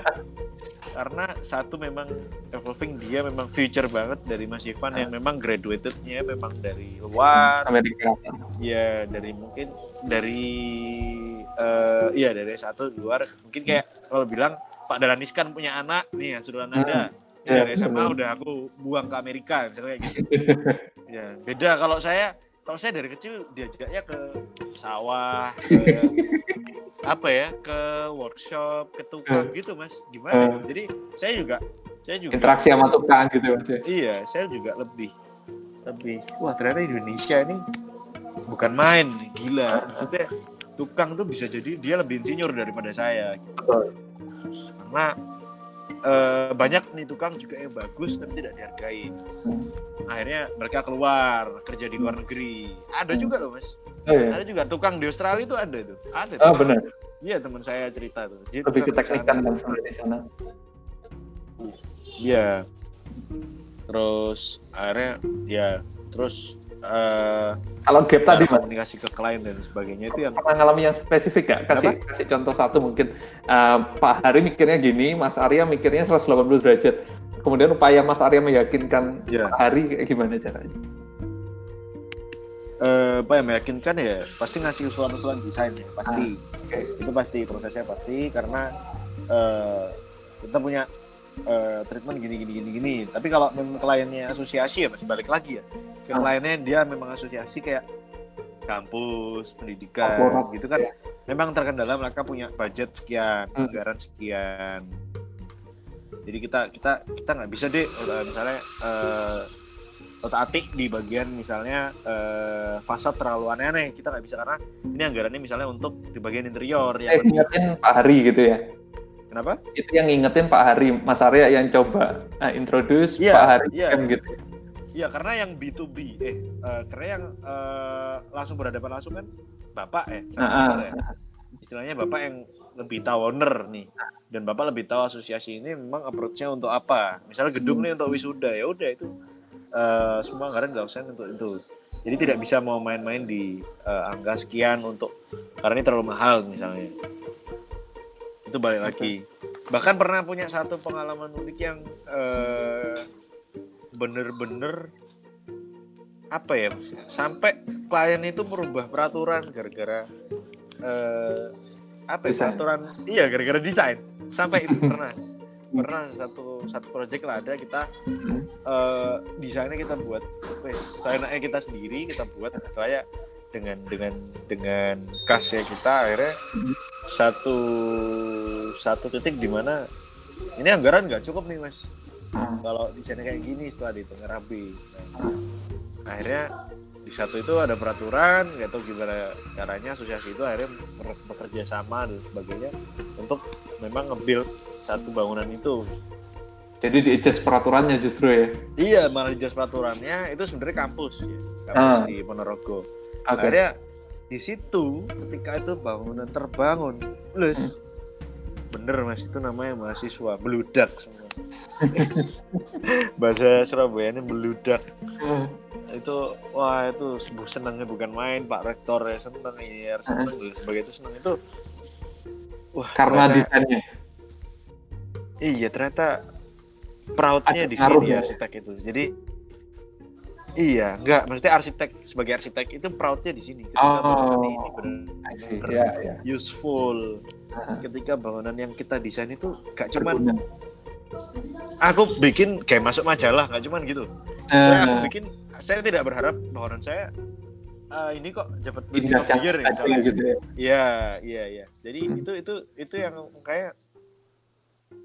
Karena satu memang evolving dia memang future banget dari Mas Ivan yang memang graduatednya memang dari luar. Amerika. ya dari mungkin dari eh iya dari satu luar. Mungkin kayak kalau bilang Pak Dahlan Iskan punya anak. Nih ya sudah ada. Ya, dari SMA udah aku buang ke Amerika misalnya kayak gitu. [LAUGHS] Ya beda kalau saya kalau saya dari kecil diajaknya ke sawah ke [LAUGHS] apa ya ke workshop ke tukang gitu mas gimana Hmm. jadi saya juga saya juga Interaksi sama tukang gitu Mas. ya. Iya, saya juga lebih lebih wah ternyata Indonesia ini bukan main, gila. Maksudnya tukang tuh bisa jadi dia lebih insinyur daripada saya. gitu. Karena eh, banyak nih tukang juga yang bagus tapi tidak dihargai. Akhirnya mereka keluar kerja di luar negeri. Ada juga loh mas. Oh, iya. Ada juga tukang di Australia itu ada tuh. Ada. Oh, benar. Iya teman saya cerita tuh. Dia Lebih sana. kan di sana. Iya. Terus akhirnya ya terus eh Kalau gap tadi Mas, komunikasi ke klien dan sebagainya itu yang pernah ngalamin yang spesifik gak? Kasih kasih contoh satu mungkin. Eh, Pak Hari mikirnya gini, Mas Arya mikirnya 180 derajat. Kemudian upaya Mas Arya meyakinkan ya Pak Hari kayak gimana caranya? eh, apa yang meyakinkan ya pasti ngasih usulan-usulan desain ya pasti Oke. itu pasti prosesnya pasti karena eh, kita punya eh, treatment gini gini gini gini tapi kalau memang kliennya asosiasi ya masih balik lagi ya ke Ah. kliennya dia memang asosiasi kayak kampus pendidikan Korporat, gitu kan ya. memang terkendala mereka punya budget sekian Hmm. anggaran sekian jadi kita kita kita nggak bisa deh eh, misalnya eh otak atik di bagian misalnya eh, fasad terlalu aneh-aneh kita nggak bisa karena ini anggarannya misalnya untuk di bagian interior Eh, yang lebih ingetin Pak Hari gitu ya. Kenapa? Itu yang ngingetin Pak Hari, Mas Arya yang coba eh, introduce Iya, Pak Hari iya. kan gitu. Iya karena yang B2B eh eh, karena yang eh, langsung berhadapan langsung kan bapak Ah, owner ya. istilahnya bapak yang lebih tahu owner nih. Dan bapak lebih tahu asosiasi ini memang approach-nya untuk apa? Misalnya gedung nih untuk wisuda ya udah itu. Eh, semua anggaran nggak usah untuk itu. Jadi tidak bisa mau main-main di eh, angka sekian untuk karena ini terlalu mahal misalnya itu balik lagi. Bahkan pernah punya satu pengalaman unik yang eh, bener-bener apa ya sampai klien itu merubah peraturan gara-gara eh, apa ya, peraturan iya gara-gara desain. Sampai itu [LAUGHS] pernah. Pernah satu satu project lah ada kita eh, desainnya kita buat wes saya kita sendiri kita buat kayak dengan dengan dengan kasnya kita akhirnya Hmm. Satu satu titik di mana ini anggaran nggak cukup nih mas Hmm. kalau desainnya kayak gini setelah dihitung rapi nah, Hmm. akhirnya di satu itu ada peraturan nggak tahu gimana caranya asosiasi itu akhirnya bekerja sama dan sebagainya untuk memang nge-build satu bangunan itu Jadi di adjust peraturannya justru ya. iya malah di jas peraturannya itu sebenarnya kampus ya kampus Ah. di Ponorogo Oke. akhirnya di situ ketika itu bangunan terbangun. Plus bener mas. Itu namanya mahasiswa beludak semua. [LAUGHS] Bahasa Surabaya ini beludak Hmm. itu wah itu sebuah senangnya bukan main Pak Rektor ya seneng IR seneng dan sebagainya itu seneng itu wah Karena ternyata- desainnya. iya ternyata proudnya di sini ya? arsitek itu. Jadi iya enggak maksudnya arsitek sebagai arsitek itu proudnya di sini ketika Oh. bangunan ini benar Ya, ya. useful Ah, ketika bangunan yang kita desain itu gak cuman berguna. aku bikin kayak masuk majalah gak cuman gitu saya aku Eh, bikin saya tidak berharap bangunan saya "Ah, ini kok dapat Year ya, gitu ya. Iya, iya, iya. Jadi Hmm. itu itu itu yang kayak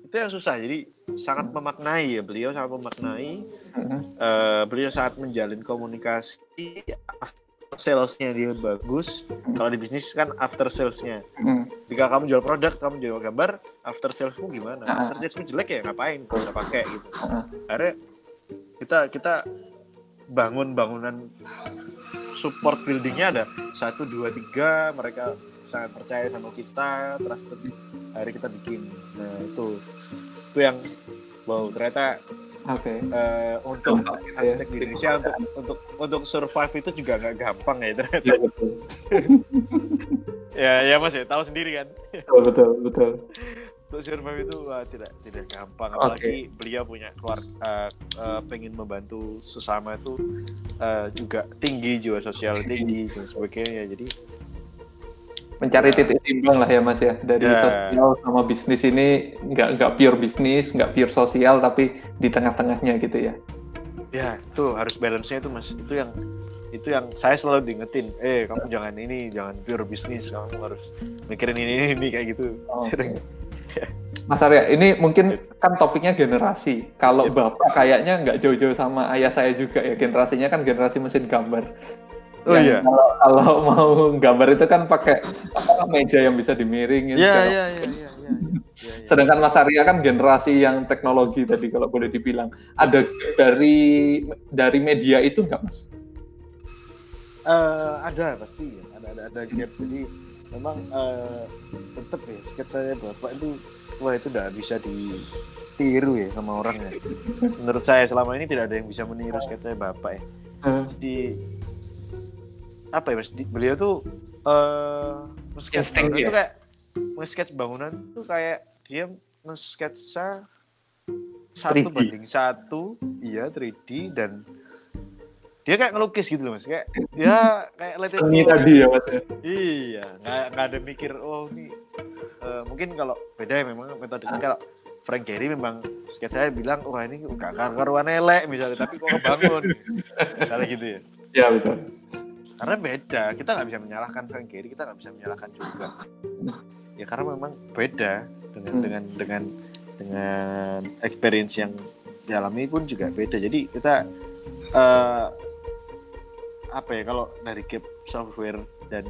itu yang susah. Jadi sangat memaknai ya beliau sangat memaknai. Hmm. Eh, beliau sangat menjalin komunikasi salesnya dia bagus Hmm. kalau di bisnis kan after salesnya Hmm. jika kamu jual produk kamu jual gambar after salesmu gimana Ah. after salesmu jelek ya ngapain gak usah pakai gitu Ah. akhirnya kita kita bangun bangunan support buildingnya ada satu dua tiga mereka sangat percaya sama kita trusted akhirnya kita bikin nah itu itu yang wow ternyata Oke. eh, untuk Gampang gitu ya. hashtag di Indonesia untuk untuk untuk survive itu juga nggak gampang ya ternyata Iya betul. [LAUGHS] ya ya mas ya tahu sendiri kan Betul betul betul. untuk survive itu wah, tidak tidak gampang apalagi beliau punya keluar eh, eh, pengen membantu sesama itu eh, juga tinggi jiwa sosial tinggi dan sebagainya jadi Mencari Ya. titik timbang lah ya Mas ya dari Ya. sosial sama bisnis ini nggak nggak pure bisnis, nggak pure sosial tapi di tengah-tengahnya gitu ya. ya itu harus balance-nya itu mas itu yang itu yang saya selalu diingetin eh kamu jangan ini jangan pure bisnis kamu harus mikirin ini ini, ini kayak gitu Oke. Sering. [LAUGHS] Mas Arya, ini mungkin kan topiknya generasi. Kalau Yep. Bapak kayaknya nggak jauh-jauh sama ayah saya juga ya. Generasinya kan generasi mesin gambar. Oh, iya. Kalau, kalau [LAUGHS] mau gambar itu kan pakai apa, meja yang bisa dimiringin. Iya iya iya iya iya. iya. Sedangkan Mas Arya kan generasi yang teknologi tadi kalau boleh dibilang. Ada dari dari media itu nggak Mas? Eh, ada pasti ya ada ada ada gap jadi memang eh, tetap ya sketsanya bapak itu wah itu udah bisa ditiru ya sama orang ya menurut saya selama ini tidak ada yang bisa meniru sketsanya bapak ya di apa ya mas beliau tuh eh nge-sketch Insting bangunan ya? tuh kayak nge-sketch bangunan tuh kayak dia nge-sketsa satu 3D. banding satu iya 3D dan dia kayak ngelukis gitu loh mas kayak ya kayak it Seni tadi ya Mas. ya? iya nggak nggak ada mikir oh ini eh, mungkin kalau beda ya memang metodenya kalau Frank Gehry memang sketch saya bilang wah ini gak karuan elek misalnya tapi kok kebangun [LAUGHS] misalnya gitu ya Ya betul. Karena beda kita nggak bisa menyalahkan Frank Gehry kita nggak bisa menyalahkan juga ya karena memang beda dengan Hmm. dengan dengan dengan experience yang dialami pun juga beda jadi kita eh apa ya kalau dari gap software dan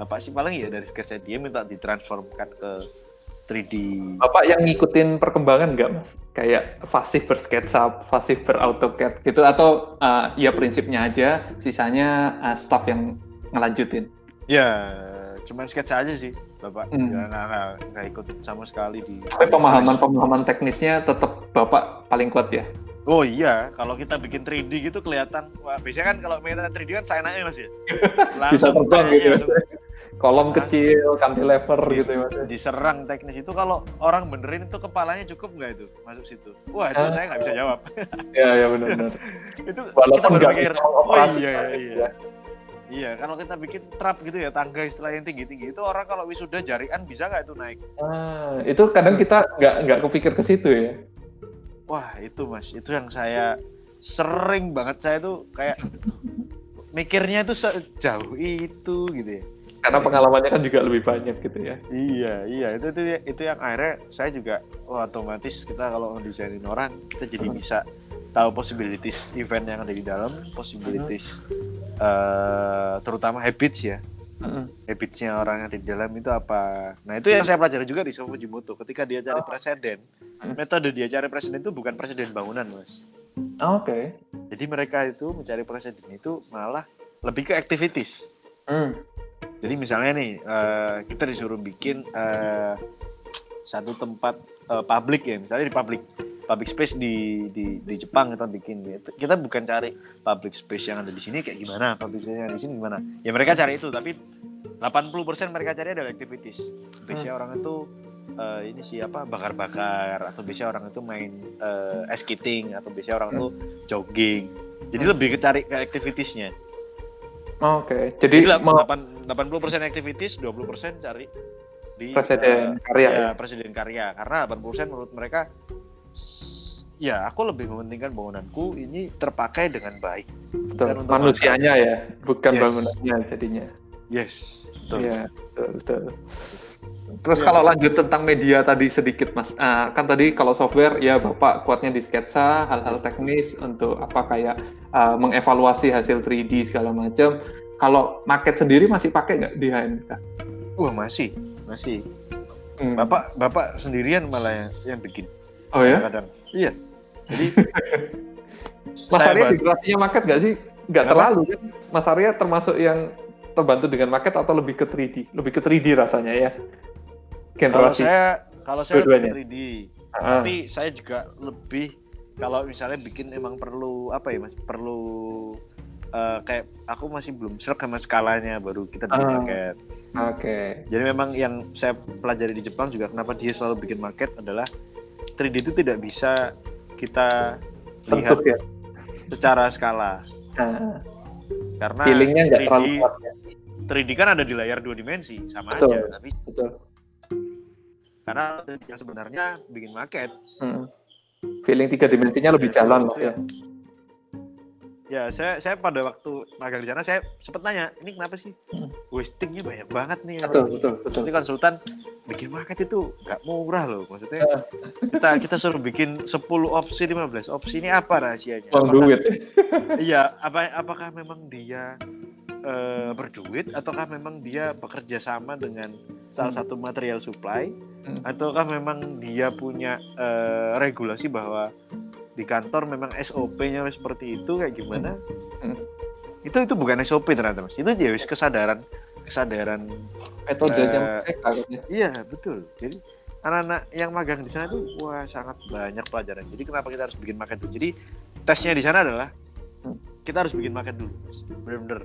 bapak sih paling ya dari sketsa dia minta ditransformkan ke 3D Bapak yang ngikutin perkembangan nggak mas? Kayak fasih bersketsa, fasih berAutoCAD gitu atau uh, ya prinsipnya aja, sisanya uh, staff yang ngelanjutin. ya cuman sketsa aja sih bapak Hmm. nggak nggak nggak nggak ikut sama sekali di Tapi pemahaman-pemahaman teknisnya tetap bapak paling kuat ya. Oh iya, kalau kita bikin 3D gitu kelihatan. Wah, biasanya kan kalau main 3D kan saya mas ya. [LAUGHS] Bisa Langsung terbang gitu. langsung Kolom Hah? kecil, cantilever Di- gitu ya mas. diserang teknis itu kalau orang benerin itu kepalanya cukup nggak itu masuk situ? Wah itu Ah. saya nggak bisa jawab. Ya ya benar-benar. [LAUGHS] itu Walaupun kita bisa oh iya iya ya. iya. Iya, kalau kita bikin trap gitu ya tangga istilah yang tinggi tinggi itu orang kalau wisuda jarian bisa nggak itu naik? Ah, itu kadang kita nggak nggak kepikir ke situ ya. Wah itu mas, itu yang saya sering banget saya tuh kayak mikirnya itu sejauh itu gitu ya. Karena pengalamannya kan juga lebih banyak gitu ya. Iya, iya itu itu itu yang akhirnya saya juga oh, otomatis kita kalau ngedesainin orang kita jadi Hmm. bisa tahu possibilities event yang ada di dalam, possibilities eh, terutama habits ya, Mm-mm. habitsnya orang yang ada di dalam itu apa. Nah itu yang saya pelajari juga di Fujimoto. Ketika dia cari presiden, Hmm. metode dia cari presiden itu bukan presiden bangunan mas. Oke. Jadi mereka itu mencari presiden itu malah lebih ke activities. Hmm. Jadi misalnya nih eh, kita disuruh bikin eh, satu tempat eh, public ya, misalnya di public public space di di di Jepang kita bikin. Kita bukan cari public space yang ada di sini kayak gimana, public space yang ada di sini gimana. Ya mereka cari itu, tapi 80% mereka cari adalah activities. Biasanya orang itu eh, ini siapa bakar-bakar atau biasanya orang itu main ice skating atau biasanya orang itu jogging. Jadi lebih ke cari ke activitiesnya. Oke. Jadi Jadi mau 8, 80% activities, 20% cari di presiden eh, karya ya, ya. presiden karya. Karena 80% menurut mereka ya aku lebih mementingkan bangunanku ini terpakai dengan baik. Betul. untuk Manusianya ya, bukan Yes. bangunannya jadinya. Yes, betul. Iya, betul, betul. Terus Iya. kalau lanjut tentang media tadi sedikit Mas, Ah, kan tadi kalau software ya Bapak kuatnya di sketsa, hal-hal teknis untuk apa kayak ah, mengevaluasi hasil 3D segala macam. kalau market sendiri masih pakai nggak di HNK? Wah masih, masih. Hmm. Bapak bapak sendirian malah yang, yang bikin. Oh ya? Kadang. Iya. Jadi [LAUGHS] Mas Arya generasinya market nggak sih? Nggak terlalu kan? Mas Arya termasuk yang terbantu dengan market atau lebih ke 3D? Lebih ke 3D rasanya ya? Kalau saya kalau saya lebih ke 3D. Uh. Tapi saya juga lebih kalau misalnya bikin emang perlu apa ya Mas? Perlu uh, kayak aku masih belum serak sama skalanya baru kita bikin uh. market. Oke. Okay. Jadi memang yang saya pelajari di Jepang juga kenapa dia selalu bikin market adalah 3D itu tidak bisa kita Sentuh, lihat ya? secara skala. Uh. Karena feelingnya nggak terlalu kuat. Ya. 3D kan ada di layar dua dimensi sama betul, aja, tapi betul. Karena yang sebenarnya bikin market. Hmm. Feeling tiga dimensinya lebih jalan lah ya. Ya, saya saya pada waktu magang di sana saya sempat nanya, ini kenapa sih hmm. wastingnya banyak banget nih? Betul, betul, betul. Jadi konsultan bikin market itu nggak murah loh, maksudnya uh. kita kita suruh bikin 10 opsi, 15 opsi ini apa rahasianya? Oh, duit. [LAUGHS] Iya, apa apakah memang dia uh, berduit ataukah memang dia bekerja sama dengan salah hmm. satu material supply hmm. ataukah memang dia punya uh, regulasi bahwa di kantor memang SOP-nya seperti itu kayak gimana? Hmm. itu itu bukan SOP ternyata mas. Itu ya kesadaran kesadaran metodenya uh, iya betul. Jadi anak-anak yang magang di sana tuh wah sangat banyak pelajaran. Jadi kenapa kita harus bikin makan dulu? Jadi tesnya di sana adalah hmm. kita harus bikin makan dulu bener-bener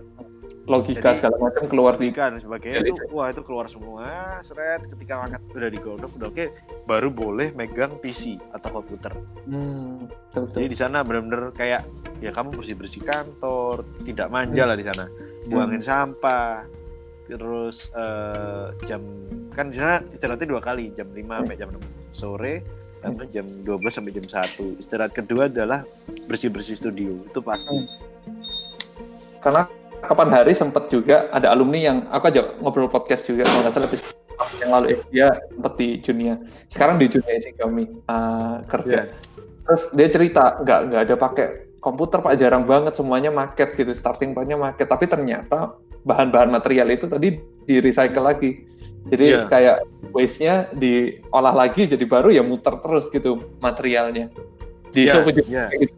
logika Jadi, segala macam keluar di dan sebagainya itu wah itu keluar semua seret ketika angkat udah digodok udah oke baru boleh megang PC atau komputer hmm, betul, betul. jadi di sana benar-benar kayak ya kamu bersih bersih kantor tidak manja hmm. lah di sana buangin hmm. sampah terus uh, jam kan di sana istirahatnya dua kali jam 5 hmm. sampai jam 6 sore sampai jam 12 sampai jam 1 istirahat kedua adalah bersih bersih studio itu pasti hmm. karena kapan hari sempat juga ada alumni yang aku aja ngobrol podcast juga kalau nggak salah yang lalu eh, dia sempat di Junia sekarang di Junia sih kami uh, kerja. Yeah. terus dia cerita nggak nggak ada pakai komputer pak. Jarang banget semuanya market gitu starting pointnya market. Tapi ternyata bahan-bahan material itu tadi di recycle lagi. Jadi yeah. kayak waste-nya diolah lagi jadi baru ya muter terus gitu materialnya. Di yeah, juga yeah. gitu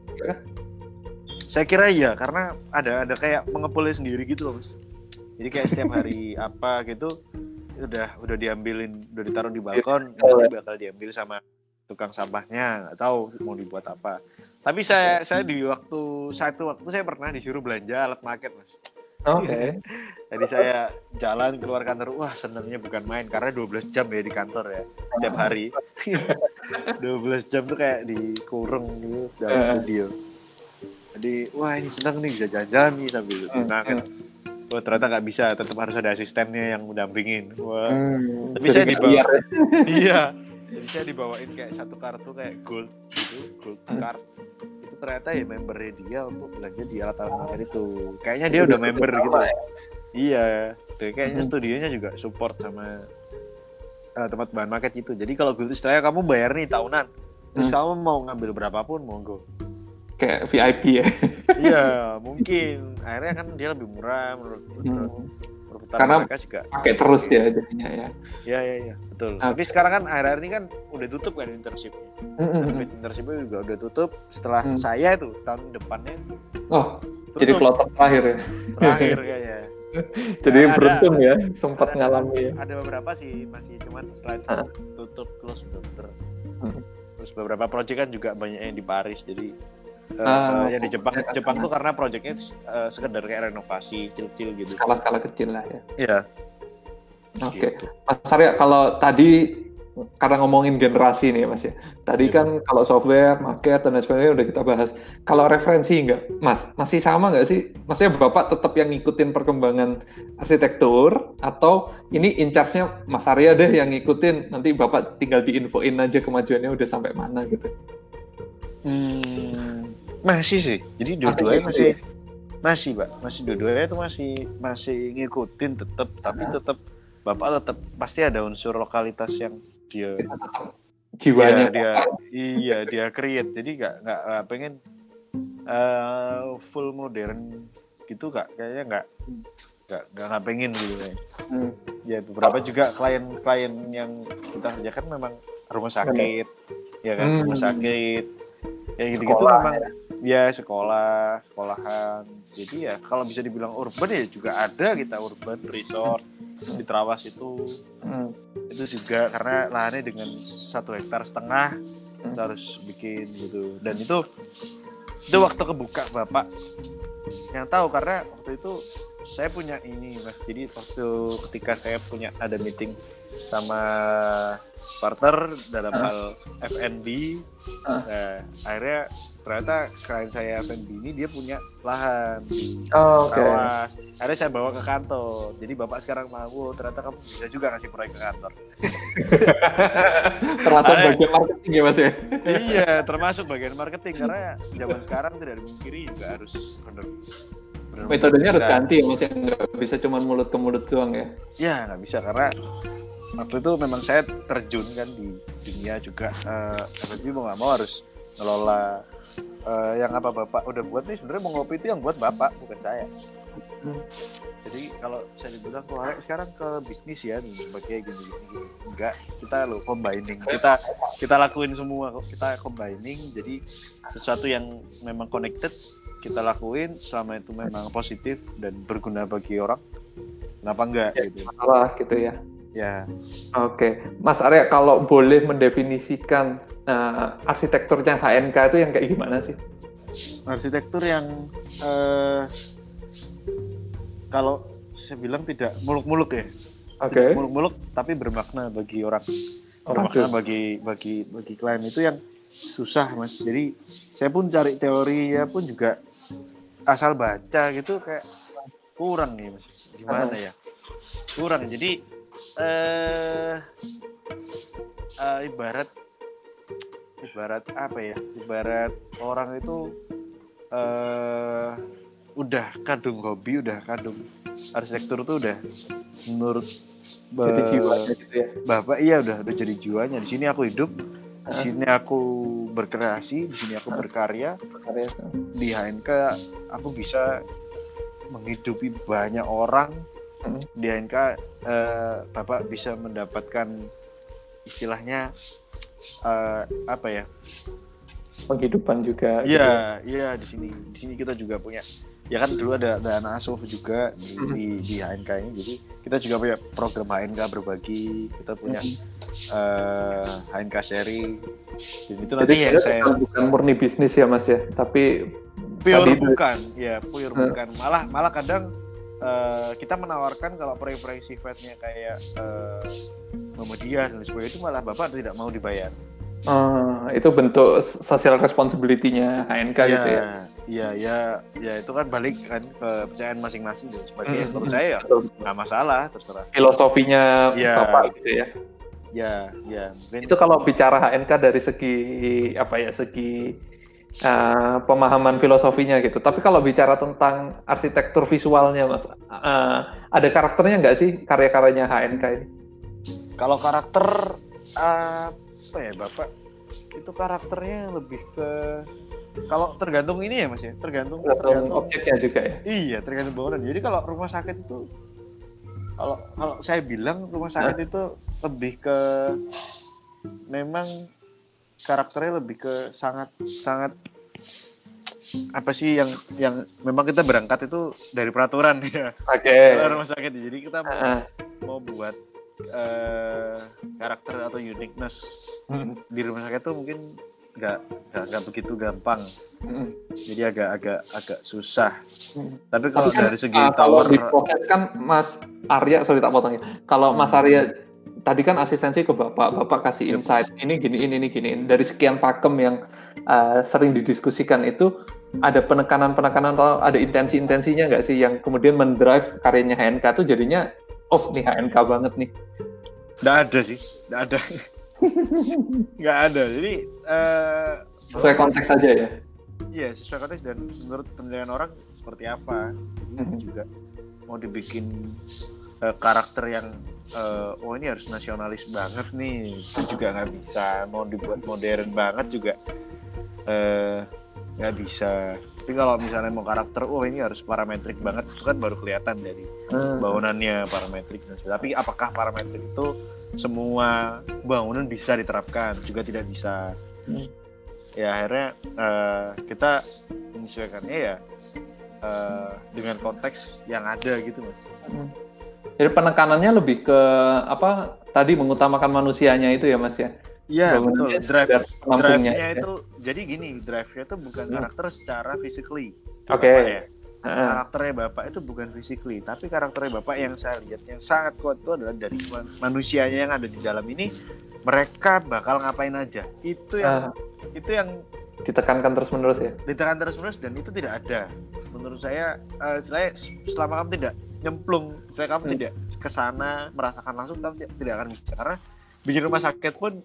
saya kira iya karena ada ada kayak mengepulnya sendiri gitu loh mas jadi kayak setiap [LAUGHS] hari apa gitu udah udah diambilin udah ditaruh di balkon nanti bakal diambil sama tukang sampahnya nggak tahu mau dibuat apa tapi saya saya di waktu satu waktu saya pernah disuruh belanja alat market mas Oke. Okay. [LAUGHS] Jadi saya jalan keluar kantor, wah senangnya bukan main karena 12 jam ya di kantor ya setiap hari. [LAUGHS] 12 jam tuh kayak dikurung gitu dalam video jadi wah ini senang nih bisa jalan-jalan nih sambil hmm. nah kan Wah ternyata nggak bisa, tetap harus ada asistennya yang mendampingin. Wah, hmm, tapi saya dibawa, ya? [LAUGHS] iya, jadi saya dibawain kayak satu kartu kayak gold gitu, gold hmm. card. Itu ternyata ya membernya dia untuk belanja di alat-alat market itu. Kayaknya dia udah member gitu. Ya? Iya, deh, kayaknya hmm. studionya juga support sama uh, tempat bahan market itu. Jadi kalau gold istilahnya kamu bayar nih tahunan, terus hmm. kamu mau ngambil berapapun monggo kayak VIP ya. iya, mungkin akhirnya kan dia lebih murah menurut, menurut hmm. Karena mereka juga pakai terus ya jadinya ya. Iya iya iya, betul. Okay. Tapi sekarang kan akhir-akhir ini kan udah tutup kan internship. Mm-hmm. internshipnya juga udah tutup setelah mm. saya itu tahun depannya. Oh, tutup. jadi kloter terakhir ya. Terakhir kayaknya. [LAUGHS] jadi nah, beruntung ada, ya sempat ada, ngalami ya. Ada beberapa sih masih cuman setelah itu uh. tutup close bener-bener. Mm. Terus beberapa proyek kan juga banyak yang di Paris jadi uh, yang di Jepang ya, Jepang tuh karena proyeknya uh, sekedar kayak renovasi kecil-kecil gitu. Skala-skala kecil lah ya. Iya. Oke. Okay. gitu. Mas Arya kalau tadi karena ngomongin generasi nih mas ya. Tadi yeah. kan kalau software market dan sebagainya udah kita bahas. Kalau referensi enggak? Mas masih sama nggak sih? Maksudnya bapak tetap yang ngikutin perkembangan arsitektur atau ini in charge-nya mas Arya deh yang ngikutin? Nanti bapak tinggal diinfoin aja kemajuannya udah sampai mana gitu. Hmm masih sih. Jadi dua-duanya masih ya? masih, Pak. Masih dua-duanya itu masih masih ngikutin tetap, tapi tetap Bapak tetap pasti ada unsur lokalitas yang dia jiwanya dia, dia iya dia create. Jadi nggak nggak pengen uh, full modern gitu kak kayaknya nggak Hmm. nggak nggak pengen gitu kayak Hmm. ya beberapa juga klien-klien yang kita kerjakan memang rumah sakit ya kan Hmm. rumah sakit ya gitu-gitu Sekolah, memang ya sekolah sekolahan jadi ya kalau bisa dibilang urban ya juga ada kita urban resort di Trawas itu Hmm. itu juga karena lahannya dengan satu hektar setengah Hmm. kita harus bikin gitu dan itu itu waktu kebuka bapak yang tahu karena waktu itu saya punya ini mas jadi waktu ketika saya punya ada meeting sama partner dalam Ah. hal F&B Ah. nah, akhirnya ternyata klien saya F&B ini dia punya lahan Oh, Oke. Trawas. akhirnya saya bawa ke kantor jadi bapak sekarang mau ternyata kamu bisa juga ngasih proyek ke kantor [LAUGHS] Termasuk Ayo. bagian marketing ya mas ya. iya termasuk bagian marketing karena zaman sekarang tidak dimungkiri juga harus benar Metodenya harus ganti ya mas ya. Nggak bisa cuma mulut ke mulut doang ya. ya nggak bisa karena waktu itu memang saya terjun kan di dunia juga eh FFB mau nggak mau harus ngelola eh, yang apa bapak udah buat nih sebenarnya mau ngopi itu yang buat bapak bukan saya Hmm. jadi kalau saya dibilang Rek, sekarang ke bisnis ya nih sebagai gini gini gini enggak kita lo combining kita kita lakuin semua kok kita combining jadi sesuatu yang memang connected kita lakuin selama itu memang positif dan berguna bagi orang kenapa enggak Ya. gitu Masalah gitu ya. Ya. Oke, Mas Arya kalau boleh mendefinisikan eh, arsitekturnya HNK itu yang kayak gimana sih? arsitektur yang eh, kalau saya bilang tidak muluk-muluk ya. Oke. tidak muluk-muluk tapi bermakna bagi orang. Bermakna Oke. bagi bagi bagi klien. Itu yang susah mas. Jadi saya pun cari teori ya pun juga asal baca gitu kayak kurang nih mas. Gimana ya? Kurang. Jadi eh eh, ibarat ibarat apa ya ibarat orang itu eh udah kadung hobi udah kadung arsitektur tuh udah menurut Jadi jiwanya gitu ya. bapak iya udah udah jadi jiwanya di sini aku hidup di sini aku berkreasi di sini aku berkarya Karya. di HNK aku bisa menghidupi banyak orang. Di HNK eh, bapak bisa mendapatkan istilahnya eh, apa ya Penghidupan juga. gitu ya. Iya, iya di sini di sini kita juga punya ya kan dulu ada ada anak asuh juga di, Mhm. di di HNK ini jadi kita juga punya program HNK berbagi kita punya eh HNK sharing dan itu nanti Jadi yang saya bukan, bukan murni bisnis ya mas ya, tapi pure tadi itu- bukan ya pure Hmm. bukan malah malah kadang eh, kita menawarkan kalau proyek-proyek sifatnya kayak eh Muhammadiyah dan sebagainya itu malah bapak tidak mau dibayar eh, itu bentuk social responsibility-nya HNK gitu ya. Iya, ya, ya itu kan balik kan ke kepercayaan masing-masing dan sebagainya. Mhm. Menurut saya ya Betul. nggak masalah, terserah. Filosofinya Iya. bapak gitu ya. Ya, ya. Mungkin Itu kalau bicara HNK dari segi apa ya segi uh, pemahaman filosofinya gitu. Tapi kalau bicara tentang arsitektur visualnya, mas, uh, ada karakternya nggak sih karya-karyanya HNK ini? kalau karakter apa ya bapak itu karakternya lebih ke kalau tergantung ini ya mas ya tergantung Tergantung objeknya juga ya. iya tergantung bangunan jadi kalau rumah sakit itu kalau kalau saya bilang rumah sakit itu lebih ke memang karakternya lebih ke sangat sangat apa sih yang yang memang kita berangkat itu dari peraturan ya Oke. Kalau rumah sakit jadi kita mau, Ah, mau buat eh, karakter atau uniqueness mm, di rumah sakit tuh mungkin nggak nggak begitu gampang mm. jadi agak agak agak susah Hmm. tapi kalau Tapi kan, dari segi uh, kalau tower di proses kan Mas Arya, sorry tak potong ya. Kalau Mas Arya tadi kan asistensi ke Bapak, Bapak kasih Yep. insight ini gini ini ini gini. Dari sekian pakem yang uh, sering didiskusikan itu ada penekanan-penekanan atau ada intensi-intensinya nggak sih yang kemudian mendrive karyanya HNK tuh jadinya oh nih HNK banget nih. nggak ada sih nggak ada [LAUGHS] nggak ada jadi eh, Sesuai konteks saja ya. Iya sesuai konteks dan menurut penilaian orang seperti apa. Jadi Mhm. juga mau dibikin eh, karakter yang eh, oh ini harus nasionalis banget nih itu juga nggak bisa. Mau dibuat modern banget juga eh nggak bisa tapi kalau misalnya mau karakter oh ini harus parametrik banget itu kan baru kelihatan dari hmm. bangunannya parametrik tapi apakah parametrik itu semua bangunan bisa diterapkan juga tidak bisa hmm. ya akhirnya uh, kita menyesuaikannya ya uh, dengan konteks yang ada gitu mas hmm. Jadi penekanannya lebih ke apa tadi mengutamakan manusianya itu ya mas ya Iya betul. Drive drive-nya ya. itu jadi gini, drive-nya itu bukan hmm. karakter secara physically. Oke. Okay. Ya. Karakternya bapak itu bukan physically, tapi karakternya bapak yang saya lihat yang sangat kuat itu adalah dari manusianya yang ada di dalam ini. Mereka bakal ngapain aja. Itu yang uh, itu yang ditekankan terus menerus ya. Ditekan terus menerus dan itu tidak ada. Menurut saya, uh, saya selama kamu tidak nyemplung, selama kamu hmm. tidak ke sana merasakan langsung, kamu tidak akan bisa. Karena bikin rumah sakit pun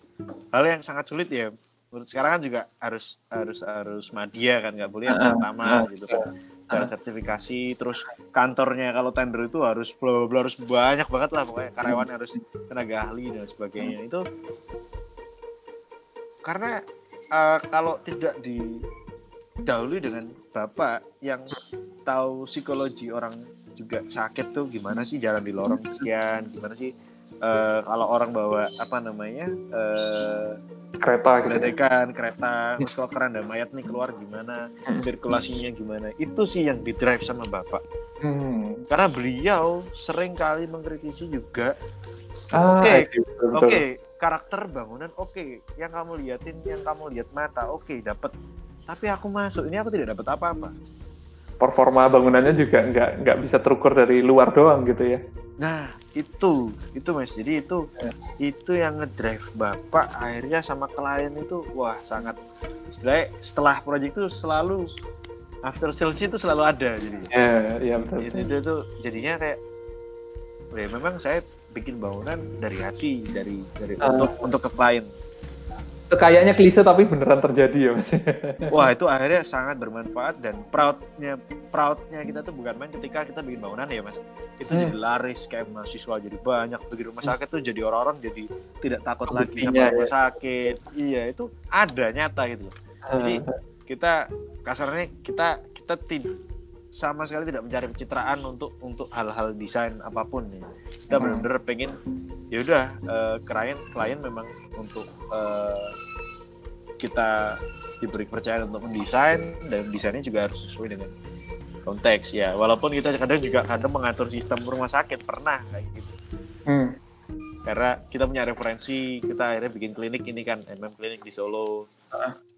hal yang sangat sulit ya. Menurut sekarang kan juga harus harus harus media kan nggak boleh yang pertama gitu kan. Cara sertifikasi terus kantornya kalau tender itu harus bla bla harus banyak banget lah pokoknya. Karyawan harus tenaga ahli dan sebagainya. Itu karena uh, kalau tidak didahului dengan bapak yang tahu psikologi orang juga sakit tuh gimana sih jalan di lorong sekian gimana sih uh, kalau orang bawa apa namanya uh, kereta gitu ya? kereta terus kalau keranda mayat nih keluar gimana hmm. sirkulasinya gimana itu sih yang di drive sama bapak hmm. karena beliau sering kali mengkritisi juga ah, oke okay, oke okay, karakter bangunan oke okay. yang kamu liatin yang kamu lihat mata oke okay, dapat tapi aku masuk ini aku tidak dapat apa-apa performa bangunannya juga nggak nggak bisa terukur dari luar doang gitu ya. Nah itu itu mas jadi itu ya. itu yang ngedrive bapak akhirnya sama klien itu wah sangat setelah setelah proyek itu selalu after sales itu selalu ada jadi. Ya ya betul. Itu, itu, itu jadinya kayak ya memang saya bikin bangunan dari hati dari dari uh, untuk untuk ke klien kayaknya klise tapi beneran terjadi ya mas. Wah itu akhirnya sangat bermanfaat dan proudnya proudnya kita tuh bukan main ketika kita bikin bangunan ya mas. Itu hmm. jadi laris kayak mahasiswa jadi banyak pergi rumah hmm. sakit tuh jadi orang-orang jadi tidak takut Buktinya, lagi sama rumah ya. sakit. Iya itu ada nyata gitu. Jadi hmm. kita kasarnya kita kita tidak sama sekali tidak mencari pencitraan untuk untuk hal-hal desain apa pun nih. Kita hmm. benar-benar pengen ya udah uh, klien klien memang untuk uh, kita diberi kepercayaan untuk mendesain dan desainnya juga harus sesuai dengan konteks ya. Walaupun kita kadang juga kadang mengatur sistem rumah sakit pernah kayak gitu. Hmm. Karena kita punya referensi, kita akhirnya bikin klinik ini kan, MM Klinik di Solo. Uh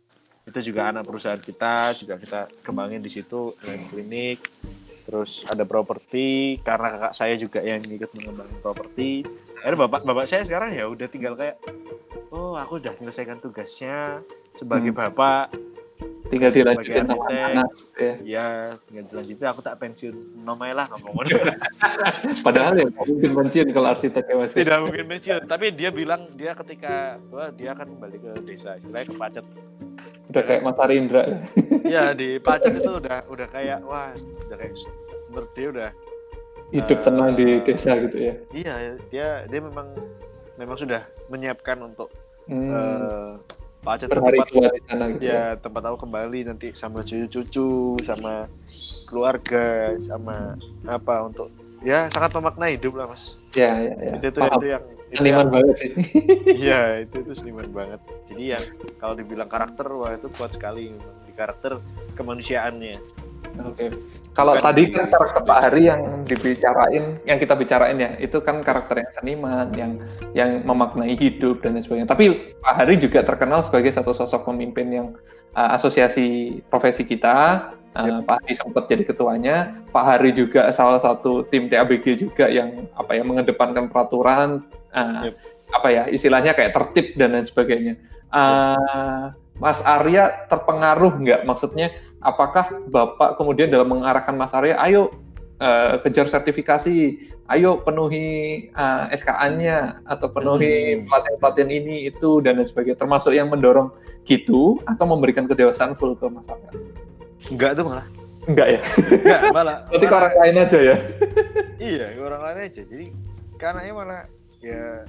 itu juga anak perusahaan kita juga kita kembangin di situ dengan klinik. Terus ada properti karena kakak saya juga yang ikut mengembangin properti. Akhirnya bapak bapak saya sekarang ya udah tinggal kayak oh aku udah menyelesaikan tugasnya sebagai hmm. bapak tinggal dilanjutin sama anak ya. ya tinggal dilanjutin. Aku tak pensiun nomai lah ngomong [LAUGHS] padahal ya mungkin pensiun kalau arsitek ya mas. Tidak mungkin pensiun. Tapi dia bilang dia ketika wah, dia akan kembali ke desa istilahnya ke Pacet. Udah kayak Mas Arindra. [LAUGHS] Ya di Pacet itu udah [LAUGHS] udah kayak wah udah kayak menurut dia udah hidup uh, tenang di desa gitu ya. Iya dia dia memang memang sudah menyiapkan untuk hmm. uh, Pacet tempat di sana gitu ya, ya? tempat aku kembali nanti sama cucu-cucu sama keluarga sama apa untuk ya sangat memaknai hidup lah mas. Ya ya, ya. itu, itu, itu yang seniman banget sih. [LAUGHS] Iya itu itu seniman banget. Jadi yang kalau dibilang karakter wah itu kuat sekali di karakter kemanusiaannya oke okay. kalau Bukan tadi kan karakter Pak Hari yang dibicarain yang kita bicarain ya itu kan karakter yang seniman yang yang memaknai hidup dan sebagainya tapi Pak Hari juga terkenal sebagai satu sosok pemimpin yang uh, asosiasi profesi kita Uh, Pak Hari sempat jadi ketuanya. Pak Hari juga salah satu tim TABG juga yang apa ya mengedepankan peraturan uh, yep. apa ya istilahnya kayak tertib dan lain sebagainya. Uh, Mas Arya terpengaruh nggak? Maksudnya apakah Bapak kemudian dalam mengarahkan Mas Arya, ayo uh, kejar sertifikasi, ayo penuhi uh, SKA-nya atau penuhi hmm. pelatihan-pelatihan ini itu dan lain sebagainya, termasuk yang mendorong gitu atau memberikan kedewasaan full ke Mas Arya? Enggak tuh malah. Enggak ya? Enggak, malah. [LAUGHS] Berarti malah, orang lain aja ya? iya, orang lain aja. Jadi karena ini malah ya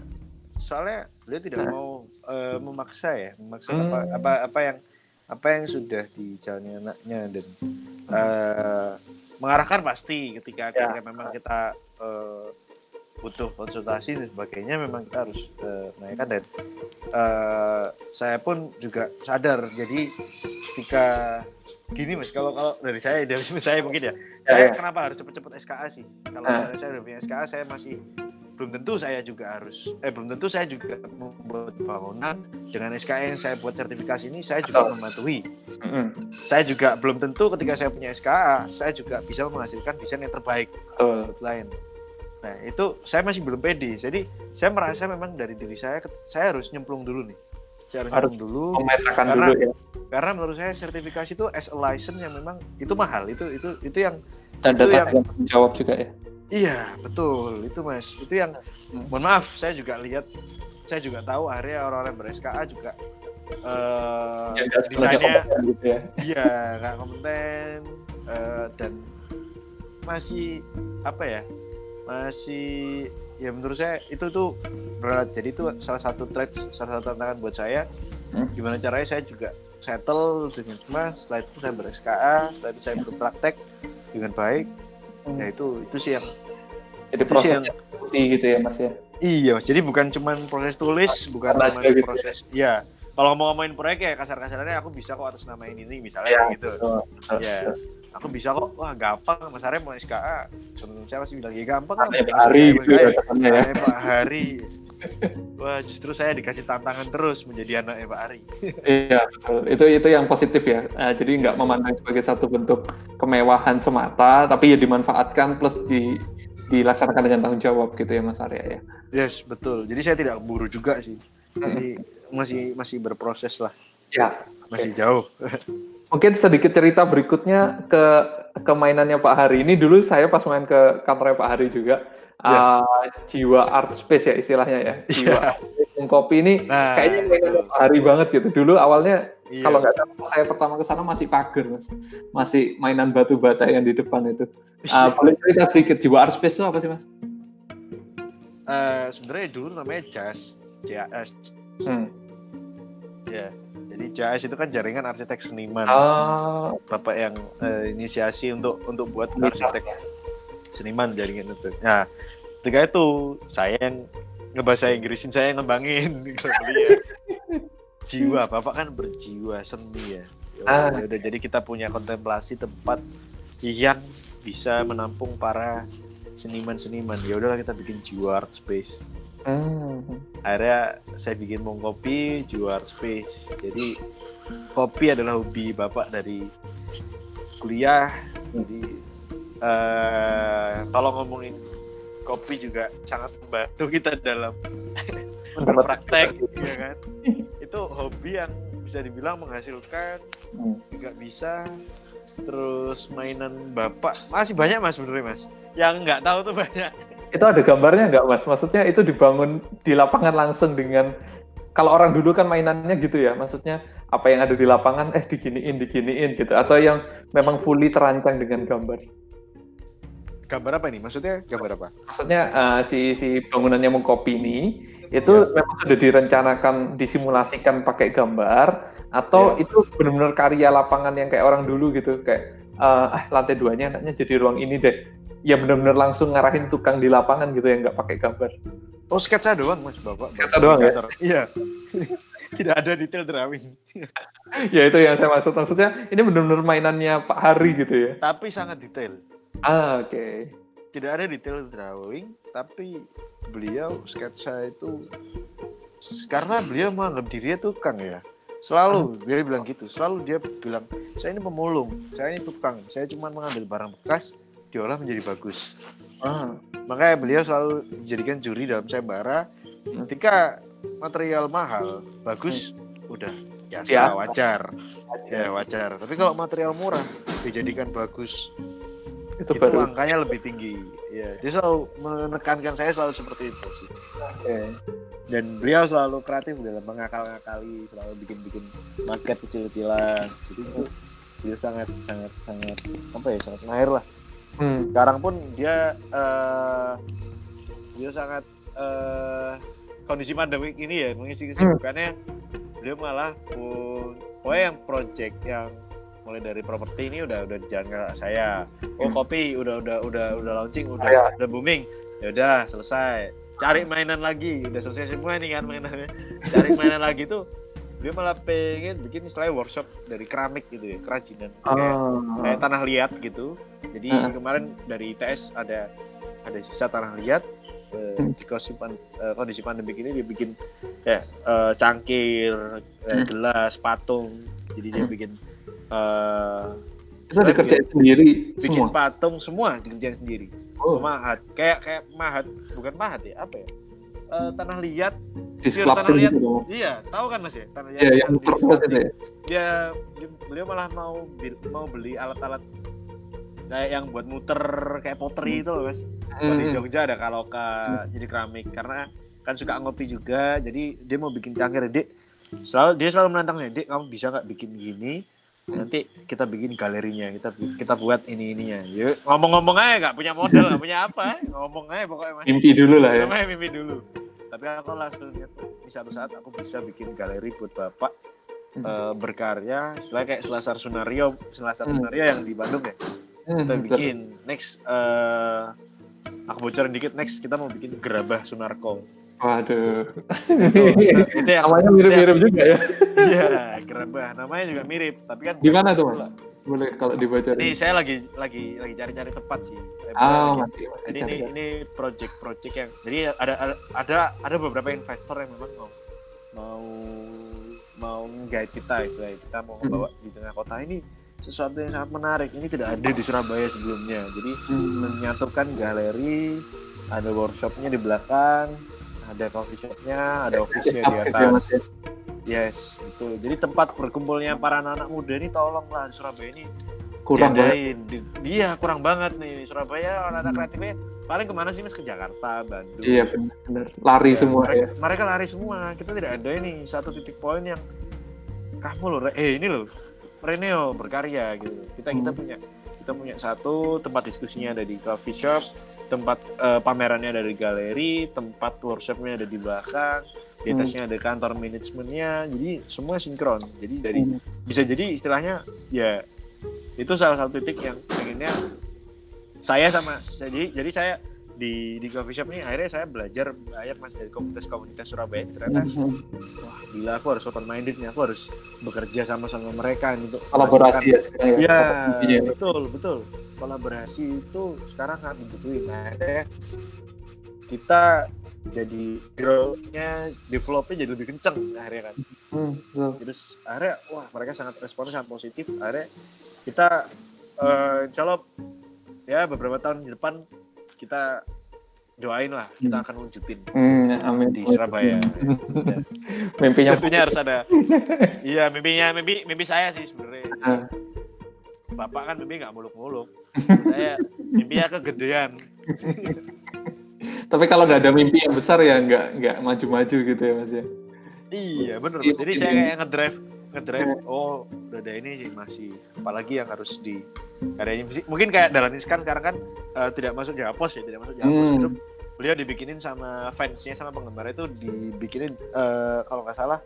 soalnya dia tidak nah. mau uh, memaksa ya, memaksa hmm. apa apa apa yang apa yang sudah dijalani anaknya dan uh, mengarahkan pasti ketika, ya. ketika memang kita uh, butuh konsultasi dan sebagainya memang kita harus uh, menaikkan dan uh, saya pun juga sadar jadi ketika gini mas kalau kalau dari saya dari [LAUGHS] saya mungkin ya, ya saya ya. kenapa harus cepet-cepet SKA sih kalau uh. saya udah punya SKA saya masih belum tentu saya juga harus eh belum tentu saya juga membuat bangunan dengan SKA yang saya buat sertifikasi ini saya juga Atau. mematuhi mm-hmm. saya juga belum tentu ketika saya punya SKA saya juga bisa menghasilkan desain yang terbaik uh. lain nah itu saya masih belum pede jadi saya merasa memang dari diri saya saya harus nyemplung dulu nih saya harus, harus nyemplung dulu karena dulu ya. karena menurut saya sertifikasi itu as a license yang memang itu mahal itu itu itu yang dan data yang jawab juga ya Iya, betul. Itu Mas. Itu yang mohon maaf, saya juga lihat saya juga tahu akhirnya orang-orang ber-SKA juga uh, ya, desainnya gitu ya. Iya, nggak kompeten uh, dan masih apa ya? Masih ya menurut saya itu tuh berat. Jadi itu salah satu threat, salah satu tantangan buat saya. Hmm? Gimana caranya saya juga settle dengan semua. Setelah itu saya ber-SKA, setelah itu saya berpraktek dengan baik hmm. ya itu itu sih yang jadi proses yang putih gitu ya mas ya? Iya mas. Jadi bukan cuma proses tulis ah, bukan cuma gitu ya? proses ya kalau mau ngomongin proyek ya kasar-kasarnya aku bisa kok atas nama ini misalnya ya, gitu. betul, betul, ya aku bisa kok wah gampang mas Arya mau SKA temen saya pasti bilang ya gampang kan ya, Pak Hari gitu ya, ya. Pak Hari Wah, justru saya dikasih tantangan terus menjadi anaknya Pak Ari. iya, betul. Itu itu yang positif ya. Nah, jadi nggak memandang sebagai satu bentuk kemewahan semata, tapi ya dimanfaatkan plus di dilaksanakan dengan tanggung jawab gitu ya Mas Arya ya. Yes, betul. Jadi saya tidak buru juga sih. Jadi hmm. masih masih berproses lah. Ya, masih okay. jauh. Mungkin sedikit cerita berikutnya ke kemainannya Pak Hari. Ini dulu saya pas main ke kantornya Pak Hari juga. Yeah. uh, jiwa art space ya istilahnya ya. Jiwa yeah. kopi ini nah, kayaknya mainan hari banget gitu. Dulu awalnya yeah. kalau nggak salah saya pertama ke sana masih pagar mas. Masih mainan batu bata yang di depan itu. Uh, boleh cerita sedikit jiwa art space itu apa sih mas? Uh, sebenarnya dulu namanya jazz. JAS hmm. ya jadi JAS itu kan jaringan arsitek seniman oh. bapak yang uh, inisiasi untuk untuk buat arsitek seniman jaringan itu. Nah, ketika itu saya yang ngebahasa Inggrisin saya yang ngembangin [LAUGHS] gitu ya. Jiwa, Bapak kan berjiwa seni ya. Ah. Ya udah jadi kita punya kontemplasi tempat yang bisa menampung para seniman-seniman. Ya udahlah kita bikin jiwa art space. Hmm. Akhirnya saya bikin mong kopi art space. Jadi kopi adalah hobi Bapak dari kuliah. Jadi uh, kalau ngomongin kopi juga sangat membantu kita dalam [LAUGHS] praktek ya kan itu hobi yang bisa dibilang menghasilkan nggak hmm. bisa terus mainan bapak masih banyak mas sebenarnya mas yang nggak tahu tuh banyak itu ada gambarnya nggak mas maksudnya itu dibangun di lapangan langsung dengan kalau orang dulu kan mainannya gitu ya maksudnya apa yang ada di lapangan eh diginiin diginiin gitu atau yang memang fully terancang dengan gambar gambar apa ini? Maksudnya gambar apa? Maksudnya uh, si si bangunannya mengkopi ini itu ya. memang sudah direncanakan disimulasikan pakai gambar atau ya. itu benar-benar karya lapangan yang kayak orang dulu gitu kayak uh, ah lantai duanya anaknya jadi ruang ini deh. Ya benar-benar langsung ngarahin tukang di lapangan gitu yang nggak pakai gambar. Oh sketsa doang mas bapak. Sketsa doang ya? Iya. [LAUGHS] Tidak ada detail drawing. [LAUGHS] ya itu yang saya maksud. Maksudnya ini benar-benar mainannya Pak Hari gitu ya. Tapi sangat detail. Ah, oke. Okay. Tidak ada detail drawing, tapi beliau sketsa itu karena beliau menganggap dirinya tukang ya. Selalu ah. dia bilang gitu. Selalu dia bilang, "Saya ini pemulung, saya ini tukang. Saya cuma mengambil barang bekas, diolah menjadi bagus." Ah. Makanya beliau selalu dijadikan juri dalam sayembara. Ketika material mahal, bagus, hmm. udah biasa, ya. wajar. Ya wajar. Tapi kalau material murah dijadikan bagus, itu, itu baru angkanya lebih tinggi ya dia selalu menekankan saya selalu seperti itu sih okay. dan beliau selalu kreatif dalam mengakal-ngakali selalu bikin-bikin market kecil-kecilan jadi itu dia sangat sangat sangat apa ya sangat mahir lah hmm. sekarang pun dia uh, dia sangat uh, kondisi pandemi ini ya mengisi kesibukannya hmm. beliau malah pun pokoknya yang project yang mulai dari properti ini udah udah dijalankan saya oh kopi udah udah udah udah launching udah Ya. udah booming ya udah selesai cari mainan lagi udah selesai semua nih kan mainannya cari mainan lagi tuh dia malah pengen bikin istilahnya workshop dari keramik gitu ya kerajinan kayak, Oh. kayak tanah liat gitu jadi Heeh. kemarin dari ITS ada ada sisa tanah liat eh, Hmm. di kondisi, pan- eh, kondisi pandemi ini dia bikin kayak eh, cangkir Hmm. gelas patung jadi dia Hmm. bikin eh Itu dikerjain sendiri bikin semua. patung semua dikerjain sendiri Oh, mahat kayak kayak mahat bukan mahat ya apa ya Eh, tanah liat di gitu dong. iya tahu kan mas ya tanah liat Iya, yang terus itu ya. dia, beliau malah mau mau beli alat-alat kayak yang buat muter kayak pottery itu loh mas Kalau di Hmm. Jogja ada kaloka jadi keramik karena kan suka ngopi juga jadi dia mau bikin cangkir dek selalu dia selalu menantangnya dek kamu bisa nggak bikin gini nanti kita bikin galerinya kita kita buat ini ininya yuk ngomong-ngomong aja nggak punya modal nggak punya apa ngomong aja pokoknya mas Mimpi dulu lah ya. mimpi dulu tapi aku langsung lihat di satu saat aku bisa bikin galeri buat bapak Hmm. eh, berkarya setelah kayak Selasar Sunario Selasar Hmm. Sunario yang di Bandung ya. Hmm, kita bikin. Next eh aku bocorin dikit. Next kita mau bikin gerabah Sunarko Waduh. itu, itu yang Namanya mirip-mirip juga ya. iya gerabah namanya juga mirip tapi kan Di mana tuh mas? Boleh kalau dibaca. ini saya lagi lagi lagi cari-cari tempat sih Ah, lagi- masih masih jadi cari ini ini project-project yang jadi ada ada ada beberapa investor yang memang mau mau mau guide kita istilahnya kita mau Hmm. membawa di tengah kota ini sesuatu yang sangat menarik ini tidak ada di Surabaya sebelumnya jadi Hmm. menyatukan galeri ada workshopnya di belakang ada coffee shopnya ada office-nya di ya, Mas, atas ya. yes betul jadi tempat berkumpulnya para anak-anak muda ini tolonglah di Surabaya ini Kurang banget. diadain. Iya kurang banget nih Surabaya anak-anak kreatifnya paling ke mana sih mas ke Jakarta Bandung Iya benar-benar. Lari Ya, semua mereka, ya. mereka lari semua kita tidak ada ini satu titik poin yang kamu loh eh ini loh Reneo berkarya gitu kita kita Hmm. punya kita punya satu tempat diskusinya ada di coffee shop tempat eh, pamerannya ada di galeri tempat workshopnya ada di belakang di Hmm. atasnya ada kantor manajemennya jadi semua sinkron jadi dari Hmm. bisa jadi istilahnya ya itu salah satu titik yang pengennya saya sama jadi jadi saya di di coffee shop ini akhirnya saya belajar banyak mas dari komunitas-komunitas Surabaya ternyata Hmm. wah gila aku harus open minded nih aku harus bekerja sama sama mereka untuk Kolaborasi ya ya. Iya, Iya. betul, betul. Kolaborasi itu sekarang sangat dibutuhin. Nah, akhirnya kita jadi grow-nya, develop-nya jadi lebih kenceng akhirnya kan. Hmm, betul. Terus akhirnya, wah mereka sangat responnya sangat positif. Akhirnya kita, eh insya Allah, ya beberapa tahun di depan kita doain lah, kita Hmm. akan wujudin Hmm, amin. di Surabaya. [LAUGHS] Mimpinya Tentunya harus ada. [LAUGHS] Iya, mimpinya, mimpi, mimpi saya sih sebenarnya. Ah. Bapak kan mimpi nggak muluk-muluk. saya mimpinya kegedean. [LAUGHS] Tapi kalau nggak ada mimpi yang besar ya nggak nggak maju-maju gitu ya mas ya. Iya bener Iya, Mas. Jadi mungkin saya kayak ngedrive ngedrive oh udah ada ini sih masih apalagi yang harus di karyanya mungkin kayak Dahlan Iskan sekarang kan eh, tidak masuk Japos ya tidak masuk Japos Hmm. Itu beliau dibikinin sama fansnya sama penggemar itu dibikinin eh, kalau nggak salah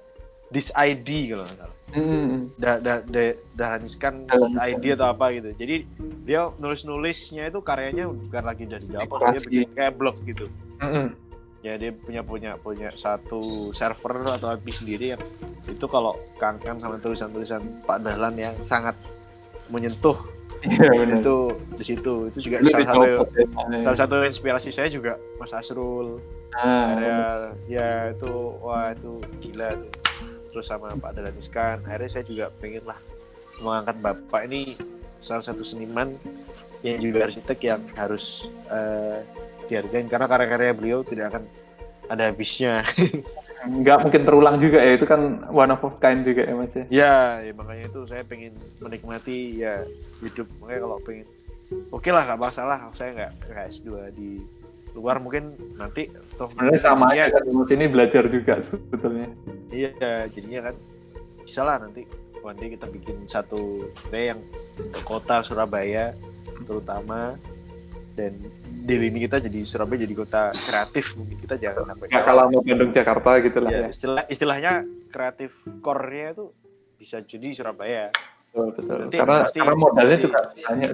this ID kalau nggak salah Hmm. da, da, da- Dahlan Iskan Dahlan Iskan. ID atau apa gitu jadi dia nulis nulisnya itu karyanya bukan lagi dari Japos dia bikin kayak blog gitu Hmm. ya dia punya punya punya satu server atau IP sendiri yang itu kalau kangen sama tulisan-tulisan Pak Dahlan yang sangat menyentuh Iya benar. itu di situ itu juga Dulu salah satu ya, soalnya. salah satu inspirasi saya juga Mas Asrul. Ah, ya itu wah itu gila tuh. Terus sama Pak Dahlan Iskan akhirnya saya juga pengen lah mengangkat bapak ini salah satu seniman yang juga arsitek yang harus eh, dihargain. Karena karya-karya beliau tidak akan ada habisnya [LAUGHS] nggak mungkin terulang juga ya itu kan one of a kind juga ya mas ya. ya, ya makanya itu saya pengen menikmati ya hidup makanya kalau pengen oke lah nggak masalah saya nggak nggak S2 di luar mungkin nanti toh Sebenarnya sama aja kan mas ini belajar juga sebetulnya. Iya, jadinya kan bisa lah nanti nanti kita bikin satu day yang kota Surabaya terutama dan di lini kita jadi Surabaya jadi kota kreatif mungkin kita jangan sampai Nggak kalah sama Bandung Jakarta gitu lah ya, ya. istilah istilahnya kreatif core-nya itu bisa jadi Surabaya. Betul, betul. Nanti karena pasti karena modalnya juga banyak.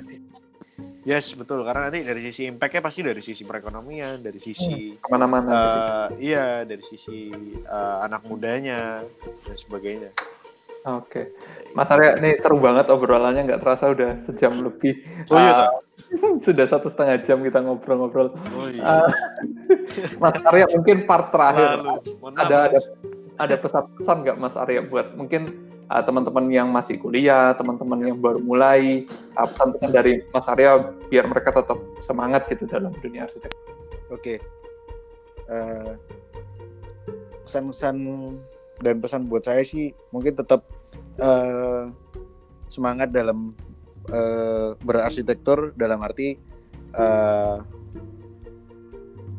Yes, betul. Karena nanti dari sisi impact-nya pasti dari sisi perekonomian, dari sisi hmm, ke mana-mana. Uh, iya, dari sisi uh, anak mudanya dan sebagainya. Oke, okay. Mas Arya, ini seru banget obrolannya, nggak terasa udah sejam lebih. Oh iya, uh, [LAUGHS] sudah satu setengah jam kita ngobrol-ngobrol. Oh iya. Uh, [LAUGHS] Mas Arya, mungkin part terakhir Lalu, ada ada ada pesan-pesan nggak Mas Arya buat mungkin uh, teman-teman yang masih kuliah, teman-teman yang baru mulai, uh, pesan-pesan dari Mas Arya biar mereka tetap semangat gitu dalam dunia arsitek. Oke. Okay. Uh, pesan-pesan dan pesan buat saya sih mungkin tetap uh, semangat dalam uh, berarsitektur dalam arti uh,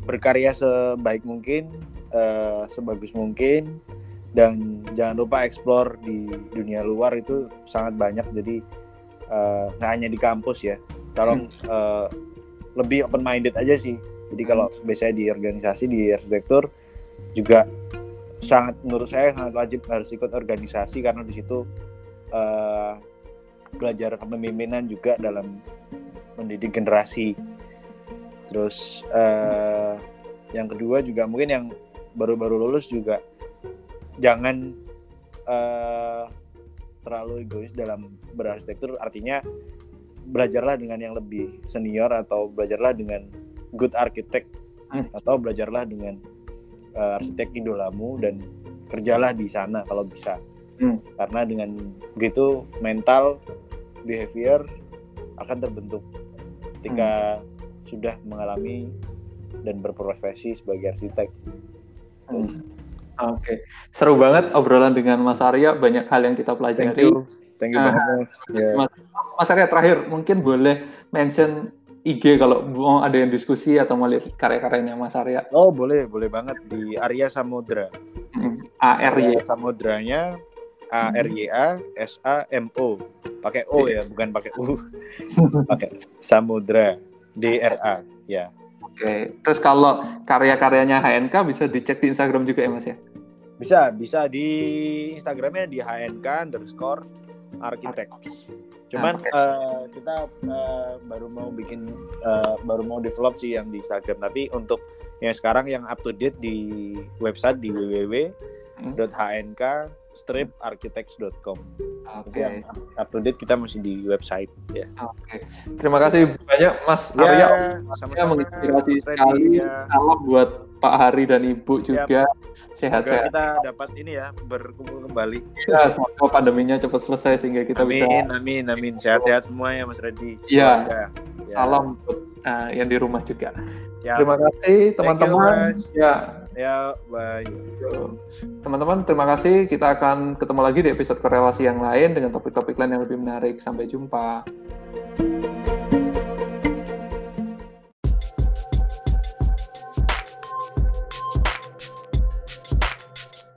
berkarya sebaik mungkin uh, sebagus mungkin dan jangan lupa explore di dunia luar itu sangat banyak jadi nggak uh, hanya di kampus ya tolong hmm. uh, lebih open minded aja sih jadi kalau hmm. biasanya di organisasi di arsitektur juga sangat menurut saya sangat wajib harus ikut organisasi karena di situ uh, belajar kepemimpinan juga dalam mendidik generasi. Terus uh, yang kedua juga mungkin yang baru-baru lulus juga jangan uh, terlalu egois dalam berarsitektur. Artinya belajarlah dengan yang lebih senior atau belajarlah dengan good architect hmm. atau belajarlah dengan uh, arsitek idolamu dan kerjalah di sana kalau bisa hmm. karena dengan begitu mental behavior akan terbentuk ketika hmm. sudah mengalami dan berprofesi sebagai arsitek. Hmm. Oke, okay. seru banget obrolan dengan Mas Arya. Banyak hal yang kita pelajari. Thank you, Thank you banget, Mas. Yeah. Mas Arya terakhir mungkin boleh mention IG kalau mau ada yang diskusi atau mau lihat karya-karyanya Mas Arya. Oh boleh, boleh banget di Arya Samudra. Hmm. A R Y. Samudranya A R Y A S A M O. Pakai O ya, bukan pakai U. [LAUGHS] pakai Samudra D R A ya. Oke, terus kalau karya-karyanya HNK bisa dicek di Instagram juga ya Mas ya? Bisa, bisa di Instagramnya di HNK underscore architects. Cuman okay. uh, eh, kita uh, baru mau bikin uh, baru mau develop sih yang di Instagram tapi untuk yang sekarang yang up to date di website di www.hnk striparchitects.com. Oke. Okay. Yang up to date kita masih di website ya. Oke. Okay. Terima kasih banyak Mas ya, Arya. Sama-sama menginspirasi sekali. Ya. Salam buat Pak Hari dan Ibu juga. Yep sehat-sehat. kita dapat ini ya berkumpul kembali. Ya, semoga pandeminya cepat selesai sehingga kita amin, bisa. Amin, amin, amin. Sehat-sehat semua ya Mas Reddy. Iya. Ya. Salam buat uh, yang di rumah juga. Ya. Terima kasih teman-teman. Ya. Ya, baik. Teman-teman, terima kasih. Kita akan ketemu lagi di episode korelasi yang lain dengan topik-topik lain yang lebih menarik. Sampai jumpa.